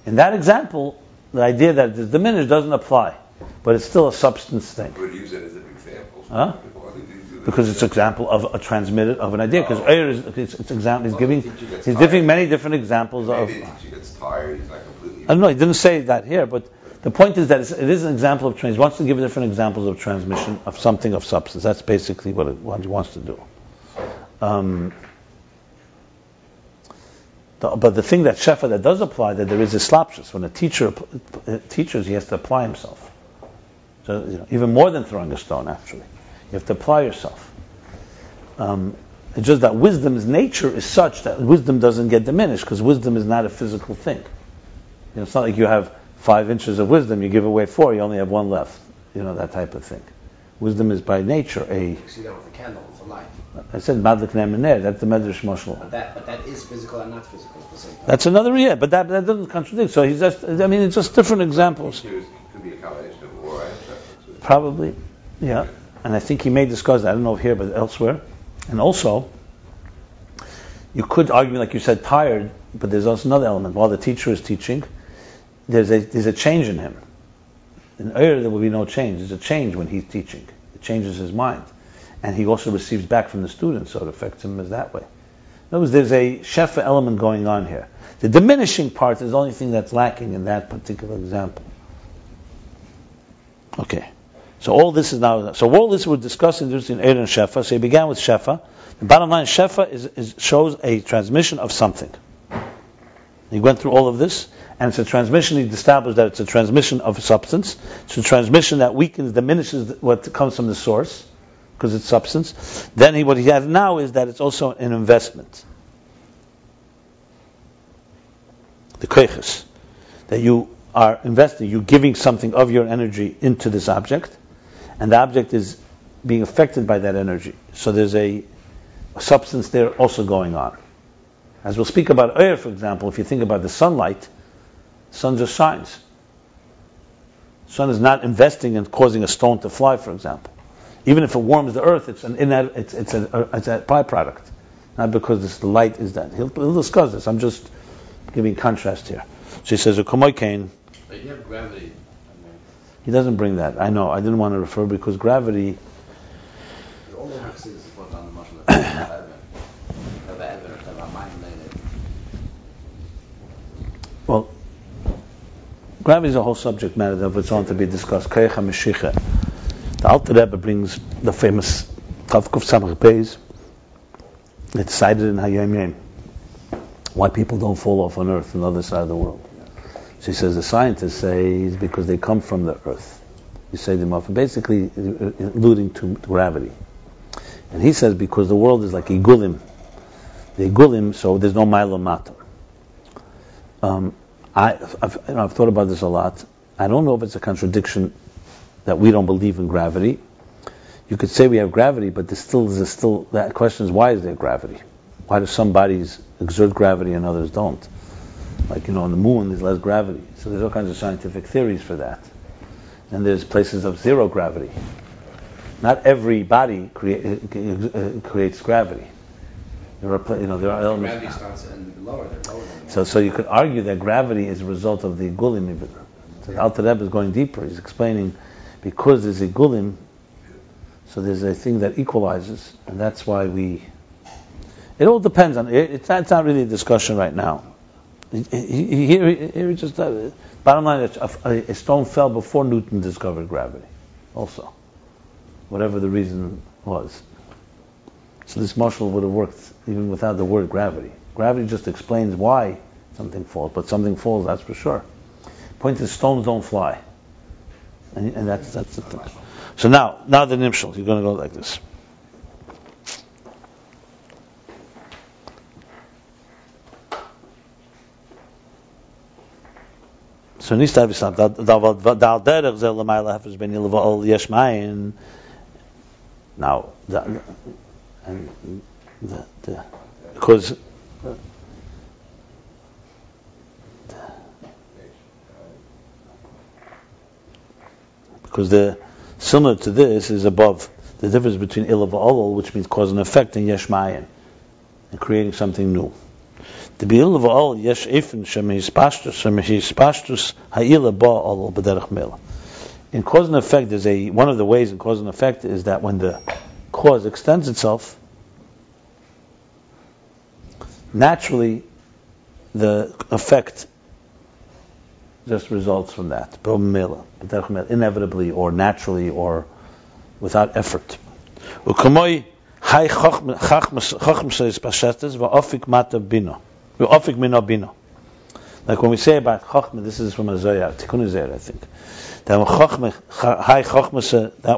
In that example, the idea that it's diminished doesn't apply, but it's still a substance thing. Would use it as an example. Huh? Why did you do that? Because it's an example of a transmitted of an idea. Because Oh. air is it's, it's example. He's giving he's tired. giving many different examples of. Maybe the teacher gets tired, he's not completely. I don't know. He didn't say that here, but the point is that it is an example of trans. He wants to give different examples of transmission of something of substance. That's basically what, it, what he wants to do. Um, the- but the thing that Shefa that does apply, that there is a slapshus. When a teacher teaches, he has to apply himself. So you know, even more than throwing a stone, actually, you have to apply yourself. Um, it's just that wisdom's nature is such that wisdom doesn't get diminished because wisdom is not a physical thing. You know, it's not like you have five inches of wisdom, you give away four, you only have one left. You know, that type of thing. Wisdom is by nature a. You see that with the candle, it's a light. I said madlik ne'emeneh, that's the medrash moshel. But that, but that is physical and not physical at the same time. That's another yeah, but that, that doesn't contradict. So he's just, I mean, it's just different examples. It could be a combination of war and shefa. Probably, yeah. And I think he may discuss that. I don't know here, but elsewhere. And also, you could argue, like you said, tired, but there's also another element. While the teacher is teaching, there's a there's a change in him. In Ur, there will be no change. There's a change when he's teaching. It changes his mind. and he also receives back from the students, so it affects him as that way. In other words, there's a shefa element going on here. The diminishing part is the only thing that's lacking in that particular example. Okay. So all this is now, so all this we're discussing in Eid and Shefa. So he began with Shefa. The bottom line, Shefa is, is, shows a transmission of something. He went through all of this, and it's a transmission, he established that it's a transmission of substance. It's a transmission that weakens, diminishes what comes from the source, because it's substance. Then he, what he has now is that it's also an investment. The koiches. That you are investing, you're giving something of your energy into this object, and the object is being affected by that energy. So there's a substance there also going on. As we'll speak about air, for example, if you think about the sunlight, sun just shines. Sun is not investing in causing a stone to fly, for example. Even if it warms the earth, it's an it's, it's, a, it's a byproduct, not because this light is that. He'll, he'll discuss this. I'm just giving contrast here. So he says, "A kain." But you have gravity. He doesn't bring that. I know. I didn't want to refer because gravity. Well, gravity is a whole subject matter of its own to be discussed. The Alter Rebbe brings the famous Tavkuf Samach Beis. It's cited in Hayom Yom. Why people don't fall off on Earth on the other side of the world. He says the scientists say it's because they come from the Earth. You say them off, basically alluding to gravity. And he says because the world is like igulim. The igulim, so there's no milo matter. Um, I, have you know, I've thought about this a lot. I don't know if it's a contradiction that we don't believe in gravity. You could say we have gravity, but there's still, there's still that question is why is there gravity? Why do some bodies exert gravity and others don't? Like you know, on the moon there's less gravity, so there's all kinds of scientific theories for that. And there's places of zero gravity. Not every body uh, creates gravity. There are, you know, there are elements. Gravity starts in lower, lower so, so you could argue that gravity is a result of the gulim. So the Alter Rebbe is going deeper. He's explaining because there's a gulim, so there's a thing that equalizes, and that's why we. It all depends on. It, it's, not, it's not really a discussion right now. Here, here just uh, bottom line: a, a stone fell before Newton discovered gravity, also, whatever the reason was. So this mashal would have worked even without the word gravity. Gravity just explains why something falls, but something falls, that's for sure. Point is, stones don't fly. And, and that's, that's the thing. So now, now the nimshal, you're going to go like this. So da da zel ol yesh mayin. Now, and the, the, uh, because because the similar to this is above the difference between ilav olol, which means cause and effect, and yesh mayan, and creating something new. The ilav olol yesh ifin shemehis pashtus shemehis pashtus ha'ila ba olol b'derech mela. In cause and effect, there's a one of the ways in cause and effect is that when the cause extends itself, naturally the effect just results from that. Inevitably or naturally or without effort. Like when we say about Chachma, this is from a Zohar, Tikkun Zohar, I think. That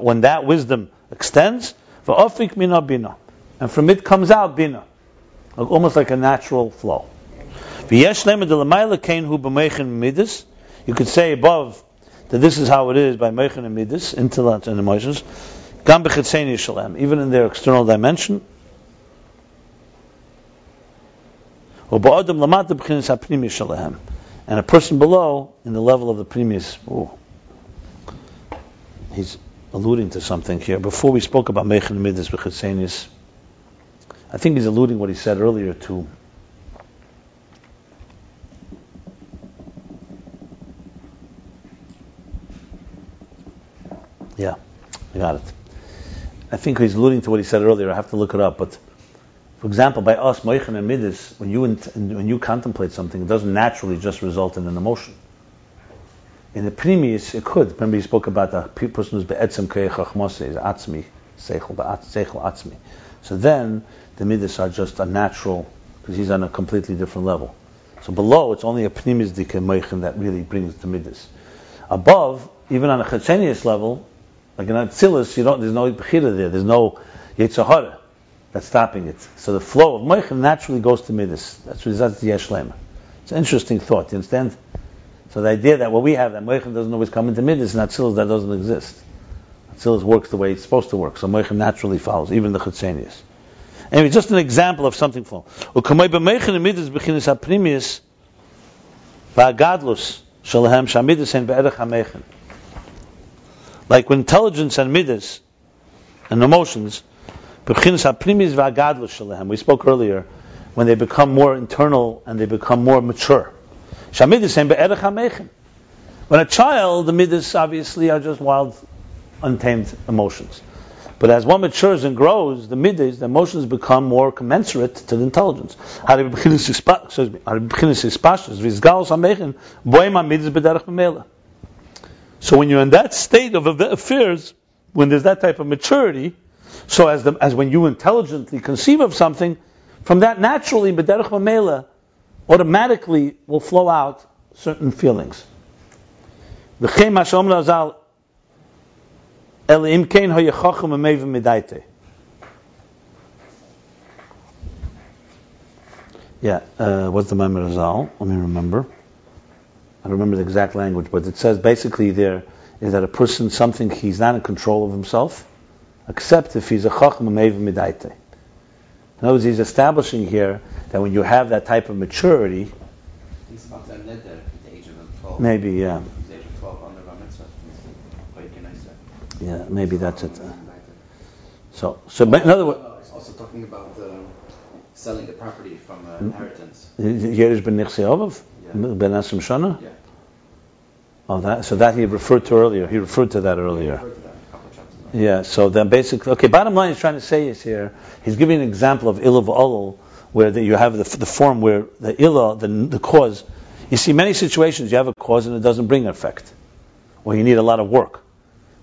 when uh, that wisdom extends, and from it comes out bina almost like a natural flow. You could say above that this is how it is by Mechan and Midas, intellect and emotions, even in their external dimension. And a person below, in the level of the previous, he's alluding to something here. Before we spoke about Mechan and Midas, I think he's alluding what he said earlier to Yeah, I got it. I think he's alluding to what he said earlier. I have to look it up, but for example, by us, moichin and midas, when you when you contemplate something, it doesn't naturally just result in an emotion. In the previous, it could. Remember, you spoke about the pe- person who's be'etzem keichachmose, is atzmi, seichel, seichel atzmi. So then, the midas are just a natural, because he's on a completely different level. So below, it's only a pnimis dike moichin that really brings the midas. Above, even on a chetzenius level, like in Atzilus, you don't, there's no bechira there, there's no yitzhahara that's stopping it. So the flow of moichin naturally goes to midas. That's that's the yesh lema. It's an interesting thought. You understand? So the idea that what we have that moichin doesn't always come into midas, and Atzilus that doesn't exist. Atzilus works the way it's supposed to work. So moichin naturally follows, even the chetzenius. Anyway, just an example of something flow. Ukamay b'meichin and midas b'chinas haprimius va'agadlus shalahem shamidas and be'erech hameichin. Like when intelligence and midas and emotions. We spoke earlier when they become more internal and they become more mature. When a child, the midas obviously are just wild, untamed emotions. But as one matures and grows, the midas, the emotions become more commensurate to the intelligence. So when you're in that state of affairs, when there's that type of maturity, so as the, as when you intelligently conceive of something, from that naturally, automatically will flow out certain feelings. Razal, El im kein hoyachachim amevim midaite. Yeah, uh, what's the Maimer Razal? Let me remember. I don't remember the exact language, but it says basically there is that a person, something he's not in control of himself, except if he's a chacham amevim midaite. In other words, he's establishing here that when you have that type of maturity, Thinks about that net there at the age of 12. maybe, yeah, The age of 12 on the Bar Mitzvah. Quite can I say? Yeah, maybe that's it. So, so, but in other words, Oh, also talking about um, selling the property from uh, Hmm? inheritance. Yerish ben ben Asim Shana. Yeah. Oh, that, so that he referred to earlier. He referred to that earlier. To that a couple of chapters ago. Yeah. So then, basically, okay. Bottom line, he's trying to say is here. He's giving an example of ilav olol, where the, you have the, the form where the ilah, the, the cause. You see, many situations you have a cause and it doesn't bring an effect, or you need a lot of work.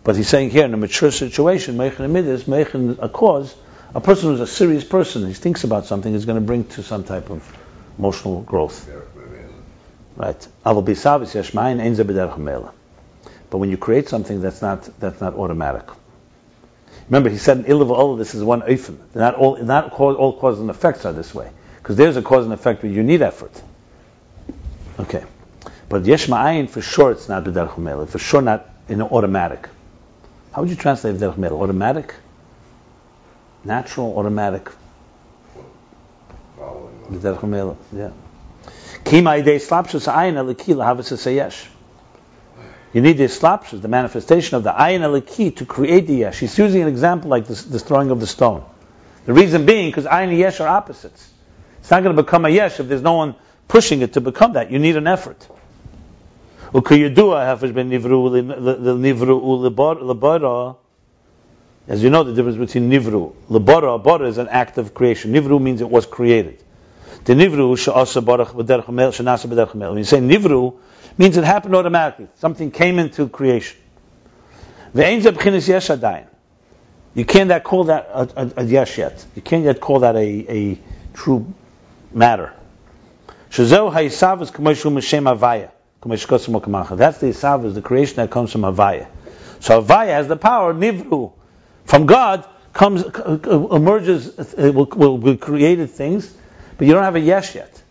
But he's saying here in a mature situation, meichin midas, meichin a cause. A person who's a serious person, he thinks about something, is going to bring to some type of emotional growth. Right. But when you create something, that's not that's not automatic. Remember, he said in ilav all of this is one oifen. Not all not all, all cause and effects are this way because there's a cause and effect where you need effort. Okay, but yesh ma'ayin for sure it's not b'derech. For sure not in automatic. How would you translate b'derech mela? Automatic, natural, automatic. B'derech. Yeah. Kima idei slapshus ayin aliki lahavas sayesh. You need the slapshus, the manifestation of the ayin aliki to create the yesh. He's using an example like this, this throwing of the stone. The reason being because ayin and yesh are opposites. It's not going to become a yesh if there's no one pushing it to become that. You need an effort. Ukiyudua hafish ben nivru the nivru lebara. As you know, the difference between nivru, lebara, bara is an act of creation. Nivru means it was created. The nivru she'asa barach. When you say nivru, means it happened automatically. Something came into creation. Yesh adayin. You can't yet call that a, a, a yet. You can't yet call that a, a true matter. Shezeu ha'isavus k'moshu m'shem avaya. That's the isavus, the creation that comes from avaya. So avaya has the power, nivru. From God comes, emerges, will, will, created things, but you don't have a yesh yet.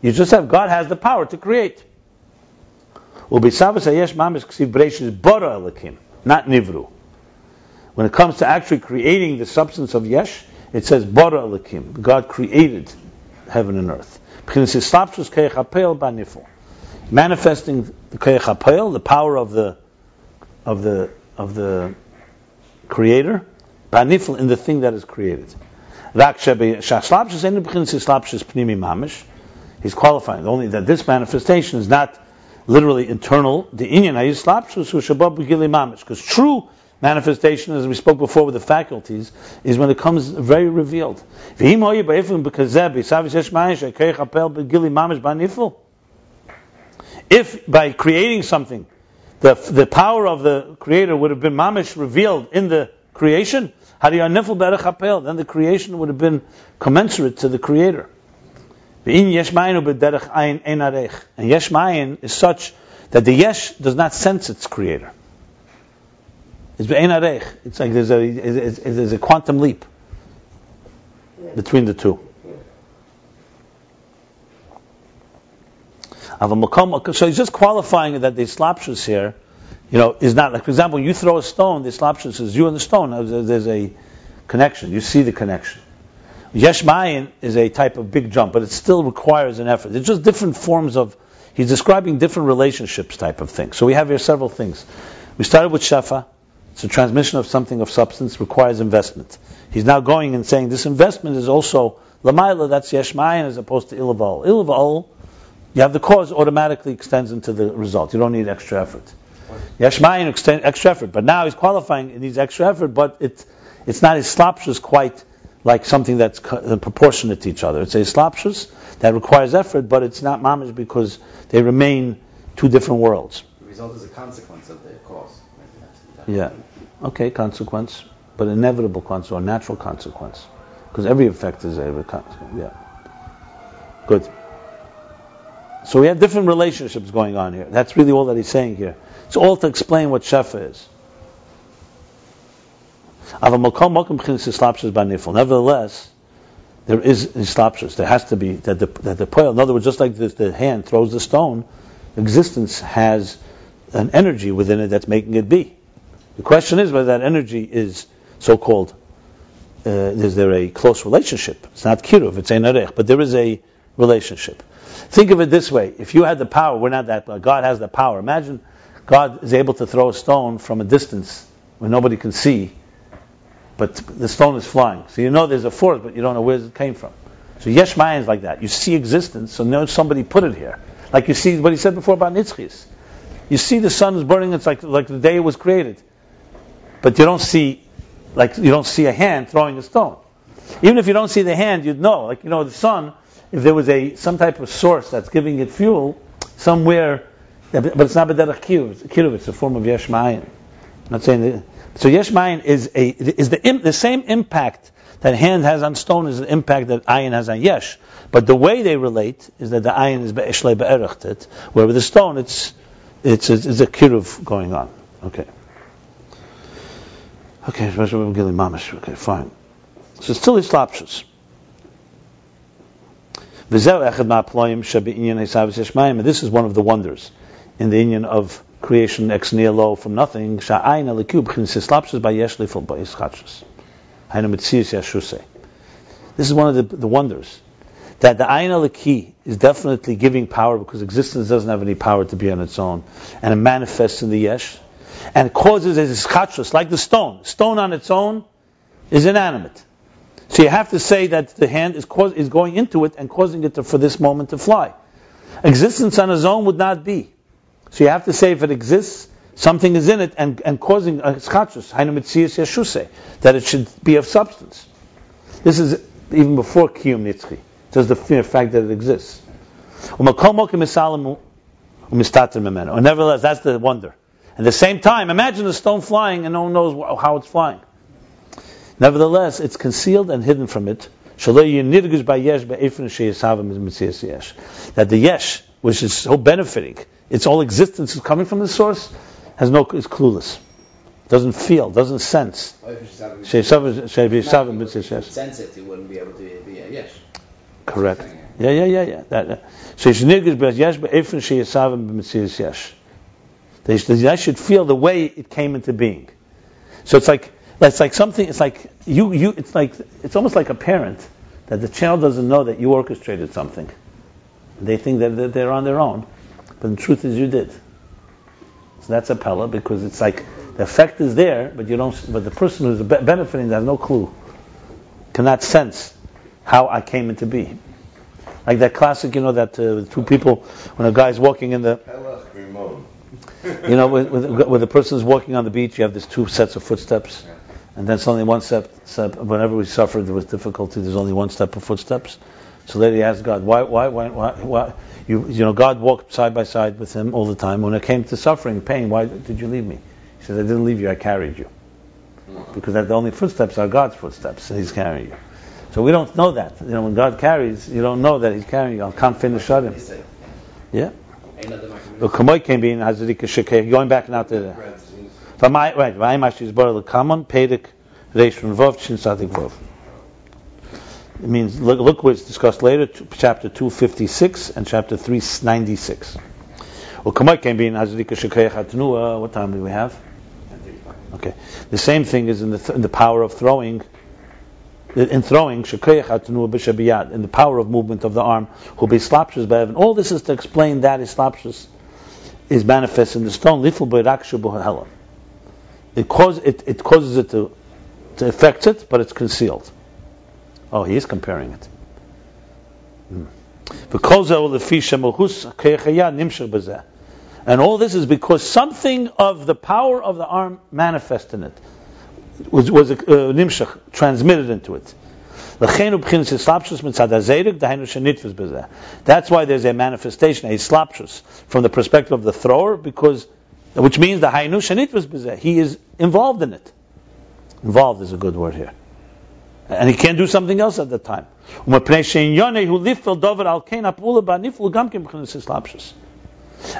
You just have God has the power to create. Not nivru. When it comes to actually creating the substance of yesh, it says bara elikim. God created heaven and earth. Manifesting the keichapel, the power of the of the of the creator, banifl in the thing that is created. Mamish. He's qualifying only that this manifestation is not literally internal. The inyan because true manifestation, as we spoke before with the faculties, is when it comes very revealed. If by creating something, the, the power of the creator would have been mamish revealed in the creation, then the creation would have been commensurate to the creator. And yesh mayin is such that the yesh does not sense its creator. It's It's like there's a, there's a quantum leap between the two. So he's just qualifying that the slapshus here, you know, is not like, for example, you throw a stone, the slapshus is you and the stone. There's a connection. You see the connection. Yesh Mayin is a type of big jump, but it still requires an effort. It's just different forms of. He's describing different relationships type of thing. So we have here several things. We started with Shefa. It's a transmission of something of substance requires investment. He's now going and saying this investment is also Lamaila, that's Yesh Mayin as opposed to Ilavol. Ilavol you have the cause automatically extends into the result. You don't need extra effort. Yashmayin extend extra effort, but now he's qualifying. It needs extra effort, but it, it's not his slapshus quite like something that's uh, proportionate to each other. It's a slapshus that requires effort, but it's not mamish because they remain two different worlds. The result is a consequence of the cause. Yeah. Okay, consequence, but inevitable consequence or natural consequence, because every effect is a consequence. Yeah. Good. So we have different relationships going on here. That's really all that he's saying here. It's all to explain what Shefa is. Nevertheless, there is islapshus. There has to be that the that the poil. In other words, just like the hand throws the stone, existence has an energy within it that's making it be. The question is whether that energy is so-called. Uh, is there a close relationship? It's not kiruv, it's ein but there is a relationship. Think of it this way: if you had the power, we're not that, but God has the power. Imagine God is able to throw a stone from a distance where nobody can see, but the stone is flying. So you know there's a force, but you don't know where it came from. So Yesh Mayan is like that. You see existence, so know somebody put it here. Like you see what he said before about Nitzchis. You see the sun is burning, it's like, like the day it was created. But you don't see, like, you don't see a hand throwing a stone. Even if you don't see the hand, you'd know. Like, you know, the sun, if there was a some type of source that's giving it fuel somewhere, but it's not b'derech kiruv. It's a form of yesh mayin. I'm not saying that. So yesh mayin is a is the the same impact that hand has on stone is the impact that ayin has on yesh. But the way they relate is that the ayin is be'eshlei be'erechtet, where with the stone it's it's a, it's a kiruv going on. Okay. Okay, okay, fine. So still islapshus. This is one of the wonders in the union of creation ex nihilo from nothing. This is one of the, the wonders that the ayin alaki is definitely giving power because existence doesn't have any power to be on its own, and it manifests in the yesh, and causes a ischachus like the stone. Stone on its own is inanimate. So you have to say that the hand is, cause, is going into it and causing it to, for this moment to fly. Existence on its own would not be. So you have to say if it exists, something is in it and, and causing a schachus, that it should be of substance. This is even before kiyum nitzchi, just the fact that it exists. Nevertheless, that's the wonder. At the same time, imagine a stone flying and no one knows how it's flying. Nevertheless, it's concealed and hidden from it. That the yesh, which is so benefiting, its all existence is coming from the source, has no is clueless, doesn't feel, doesn't sense. sense it, it wouldn't be able to be a yesh. Correct. Yeah, yeah, yeah, yeah. That, so They should feel the way it came into being. So it's like it's like something. It's like you. You. It's like it's almost like a parent that the child doesn't know that you orchestrated something. They think that they're on their own, but the truth is you did. So that's a pella because it's like the effect is there, but you don't. But the person who's benefiting has no clue, cannot sense how I came into be. Like that classic, you know, that uh, two people when a guy's walking in the. You know, when, when, when the person is walking on the beach, you have these two sets of footsteps, and then suddenly one step, step. Whenever we suffered, there was difficulty. There's only one step of footsteps. So later he asked God, why, why, why, why, why? You, you know, God walked side by side with him all the time. When it came to suffering, pain, why did you leave me? He said, I didn't leave you. I carried you, because that the only footsteps are God's footsteps, and He's carrying you. So we don't know that. You know, when God carries, you don't know that He's carrying you. I can't finish shutting. Yeah. Look, Kamoy came being Hazarika Shekeh. Going back now to the. Right, V'ayim is bar l'kamon, Pedik, Reish Vov, Shin Sadik Vov. It means, look, look what's discussed later, chapter 256 and chapter 396. Well, Kamoy came being Hazarika Shekeh Hatnua. What time do we have? Okay. The same thing is in the, th- in the power of throwing. In throwing, shekayach in the power of movement of the arm, who be slapshus be'evan. All this is to explain that is slapshus is manifest in the stone. Little b'rakshu b'helam. It causes it, it causes it to to affect it, but it's concealed. Oh, he is comparing it. Because and all this is because something of the power of the arm manifest in it was was uh, transmitted into it. That's why there's a manifestation, a slapshus, from the perspective of the thrower, because which means the hainu was bezeh. He is involved in it. Involved is a good word here, and he can't do something else at the time.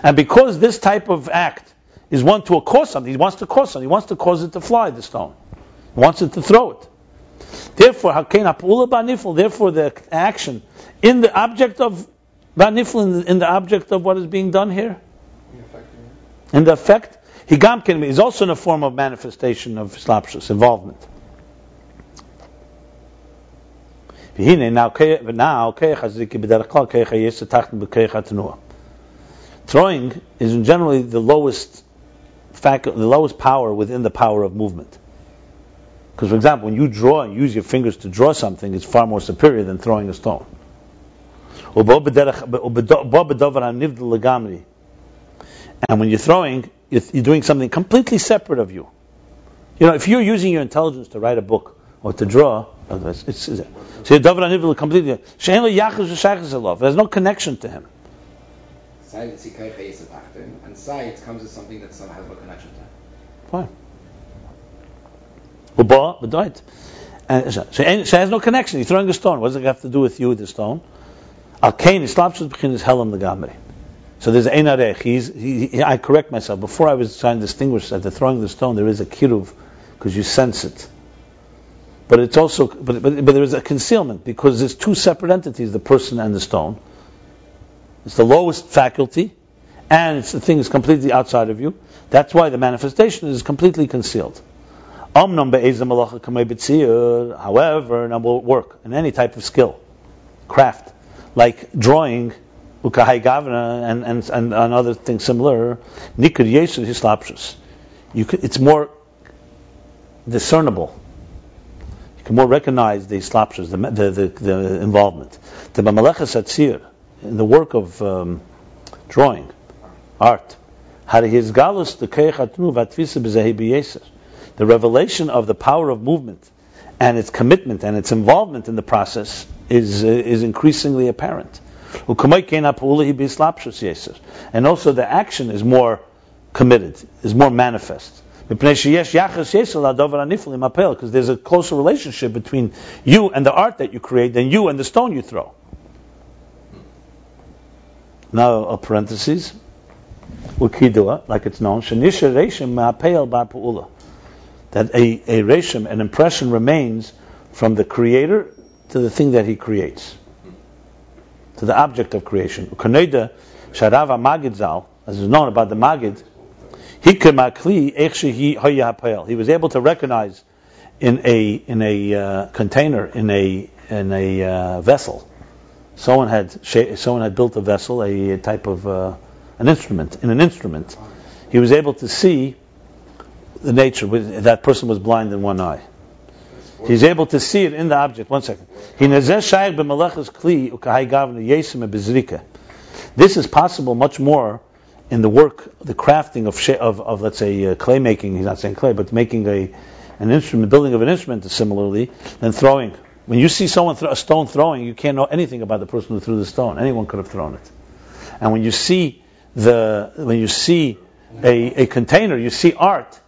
And because this type of act is one to cause something, he wants to cause something, he wants to cause it to fly, the stone. He wants it to throw it. Therefore. Therefore, the action in the object of banifl, in the object of what is being done here, and the effect, higamkin, is also in a form of manifestation of slapshus, involvement. Now, throwing is generally the lowest faculty, the lowest power within the power of movement. Because, for example, when you draw and use your fingers to draw something, it's far more superior than throwing a stone. And when you're throwing, you're you're doing something completely separate of you. You know, if you're using your intelligence to write a book or to draw, it's, it's, it's, so you're davar hanivdil completely. she'en lo yachas v'shaychus elav. There's no connection to him. Side it's Yikai Chayes and it comes as something that somehow has no connection to it. Fine. Uba, b'doit. And uh, so she ain't- has no connection. You're throwing a stone. What does it have to do with you, the stone? Al kain is slapshus b'chin is helam legamri. So there's ein arech. He, I correct myself. Before I was trying to distinguish that the throwing the stone, there is a kiruv, because you sense it. But it's also, but, but, but there is a concealment, because there's two separate entities, the person and the stone. It's the lowest faculty, and it's the thing is completely outside of you. That's why the manifestation is completely concealed. However, now will work in any type of skill, craft, like drawing, ukahai gavna, and, and, and, and other things similar. Nikud yesud hislapshus. You could, it's more discernible. You can more recognize the slapshus, the, the, the, the involvement. The b'malecha satzir, in the work of um, drawing, art. The revelation of the power of movement and its commitment and its involvement in the process is uh, is increasingly apparent. And also the action is more committed, is more manifest. Because there's a closer relationship between you and the art that you create than you and the stone you throw. Now, a parenthesis. like it's known, that a, a an impression remains from the creator to the thing that he creates, to the object of creation. Kaneda Sharava Magid Zal, as is known about the Magid, He was able to recognize in a in a uh, container in a in a uh, vessel. Someone had someone had built a vessel, a, type of uh, an instrument in an instrument. He was able to see the nature. That person was blind in one eye. He's able to see it in the object. One second. This is possible much more in the work, the crafting of, of, of let's say, uh, clay making, he's not saying clay, but making a, an instrument, building of an instrument similarly, than throwing. When you see someone throw a stone throwing, you can't know anything about the person who threw the stone. Anyone could have thrown it. And when you see the, when you see a, a container, you see art.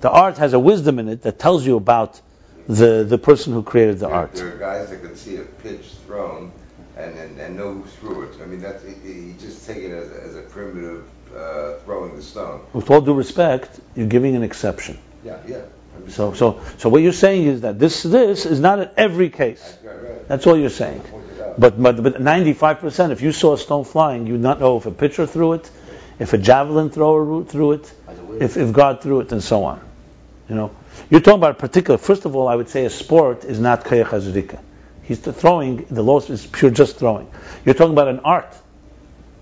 The art has a wisdom in it that tells you about the, the person who created the there, art. There are guys that can see a pitch thrown and, and, and know who threw it. I mean, that's he, he just take it as, a- as a primitive uh, throwing the stone. With all due respect, you're giving an exception. Yeah, yeah. So, so, so what you're saying is that this, this is not in every case. That's right, right. That's all you're saying. Point it out. But, but, but 95%, if you saw a stone flying, you'd not know if a pitcher threw it, if a javelin thrower threw it, if, if God threw it, and so on. You know, you're talking about a particular. First of all, I would say a sport is not kayach hazrika. He's the throwing. The law is pure just throwing. You're talking about an art,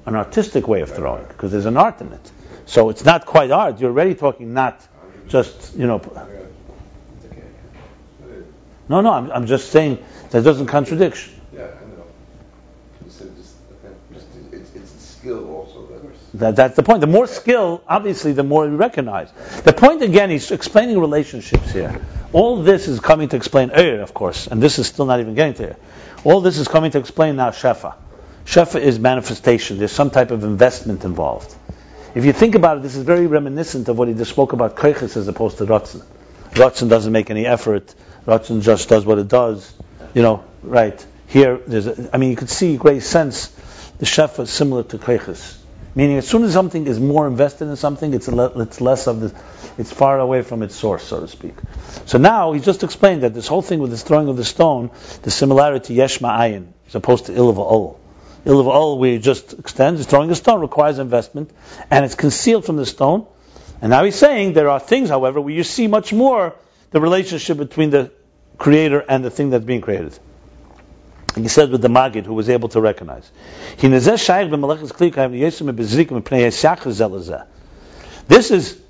an artistic way of throwing, because there's an art in it. So it's not quite art. You're already talking not just you know. No, no. I'm, I'm just saying that doesn't contradict. Yeah, I know. You said just, okay, just it's, it's a skill also. That, That, that's the point. The more skill, obviously, the more we recognize. The point again, he's explaining relationships here. All this is coming to explain Er, of course, and this is still not even getting to there. All this is coming to explain now Shefa. Shefa is manifestation. There's some type of investment involved. If you think about it, this is very reminiscent of what he just spoke about Koiches as opposed to Ratzin. Ratzin doesn't make any effort. Ratzin just does what it does. You know, right. Here, there's a, I mean, you could see great sense. The Shefa is similar to Koiches. Meaning, as soon as something is more invested in something, it's, le- it's less of the, it's far away from its source, so to speak. So now he just explained that this whole thing with this throwing of the stone, the similarity yesh ma'ayin, as opposed to ilva ol. Ilva ol, he just extends, is throwing a stone requires investment, and it's concealed from the stone. And now he's saying there are things, however, where you see much more the relationship between the creator and the thing that's being created. And he said with the Magid, who was able to recognize. This is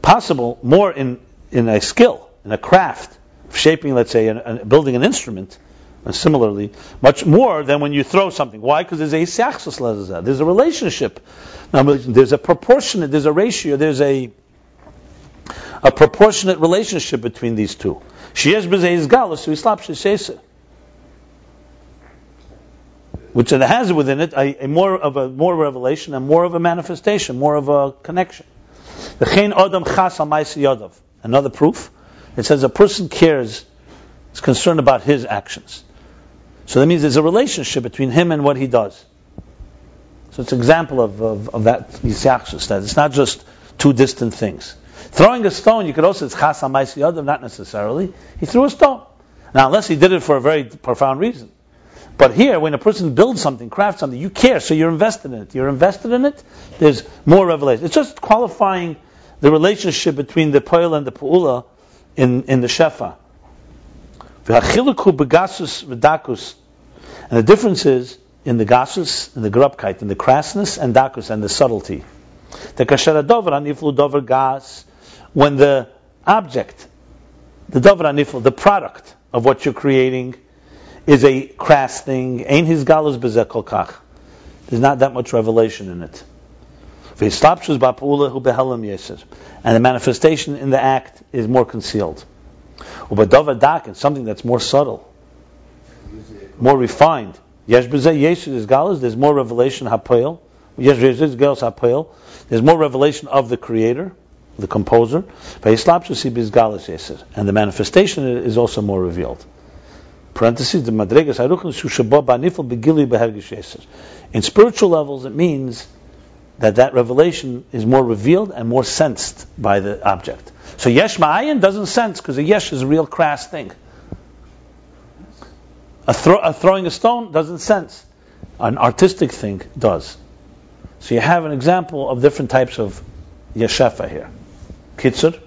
possible more in, in a skill, in a craft, of shaping, let's say, and, building an instrument, and similarly, much more than when you throw something. Why? Because there's a. There's a relationship. Now, There's a proportionate, there's a ratio, there's a a proportionate relationship between these two. Which it has within it a, a more of a more revelation and more of a manifestation, more of a connection. The adam. Another proof. It says a person cares, is concerned about his actions. So that means there's a relationship between him and what he does. So it's an example of, of, of that yisachsus, that it's not just two distant things. Throwing a stone, you could also, it's chas yadav, not necessarily. He threw a stone. Now, unless he did it for a very profound reason. But here, when a person builds something, crafts something, you care, so you're invested in it. You're invested in it, there's more revelation. It's just qualifying the relationship between the poil and the pu'ula in, in the shefa. And the difference is in the gasus, in the grubkeit, in the crassness, and dakus, and the subtlety. The kasher dover aniflu gas, when the object, the dover aniflu, the product of what you're creating, is a crass thing. Ain't his galus bezekol kach. There's not that much revelation in it. And the manifestation in the act is more concealed. Ubadavar something that's more subtle, more refined. There's more revelation hapoel. There's more revelation of the creator, the composer. And the manifestation is also more revealed parentheses, the madregas In spiritual levels, it means that that revelation is more revealed and more sensed by the object. So yesh ma'ayin doesn't sense because a yesh is a real crass thing. A, throw, a throwing a stone doesn't sense. An artistic thing does. So you have an example of different types of yeshefa here. Kitzur,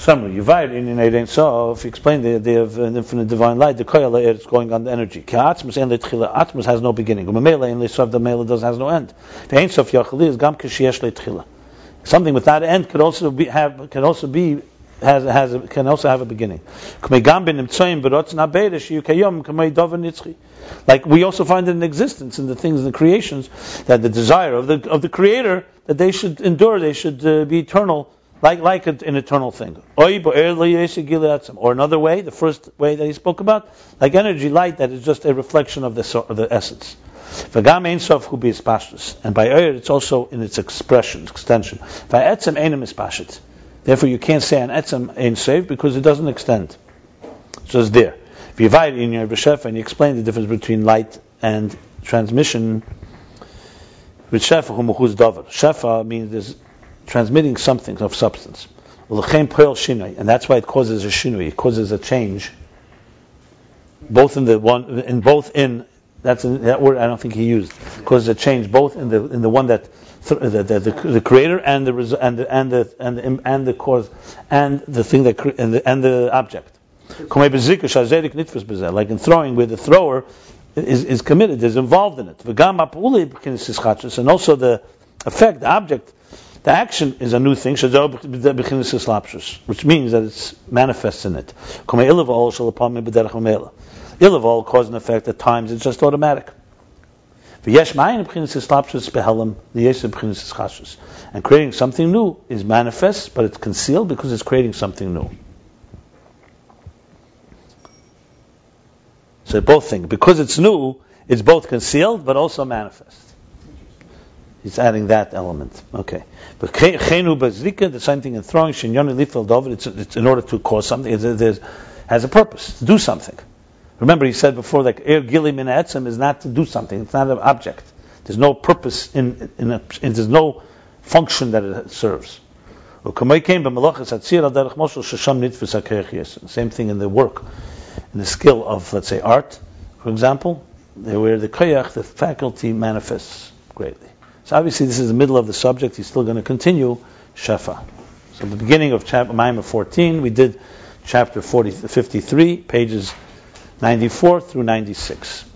summary. Yuvayr in Ein So if you explain the idea of an infinite divine light, the koyal is going on the energy. Atzmus and Atzmus has no beginning. Umemele and Leisov the mele does has no end. The Ein Sof Yachali is Gam Kishiesh Leitchila. Something without end could also be have could also be has, has a, can also have a beginning. Like we also find in existence in the things in the creations that the desire of the of the Creator that they should endure, they should uh, be eternal, like like an eternal thing. Or another way, the first way that he spoke about, like energy, light that is just a reflection of the of the essence. V'gam ein sof hu and by oyer it's also in its expression, extension. Va'etzem einem ispashit. Therefore, you can't say an etzem ein sof because it doesn't extend. So it's just there. V'yavayit in your b'shefa, and you explain the difference between light and transmission. With shefa hu muchuz davar. Shefa means there's transmitting something of substance. And that's why it causes a shinui. It causes a change, both in the one, in both in that's that word I don't think he used because a change both in the in the one that the, the, the, the creator and the and the and the and the, and the cause and the thing that and the, and the object. Like in throwing, where the thrower is, is committed, is involved in it. And also the effect, the object, the action is a new thing, which means that it's manifests in it. Ill of all cause and effect at times it's just automatic. And creating something new is manifest, but it's concealed because it's creating something new. So both things. Because it's new, it's both concealed but also manifest. He's adding that element. Okay. But the same thing in throwing, it's, it's in order to cause something, it has a purpose, to do something. Remember, he said before that er gilim in etzem is not to do something; it's not an object. There's no purpose in, in, a, in there's no function that it serves. Same thing in the work, in the skill of, let's say, art, for example, where the koyach, the faculty, manifests greatly. So obviously, this is the middle of the subject. He's still going to continue shefa. So the beginning of chapter Maimah 14, we did chapter 40, 53, pages 94 through 96.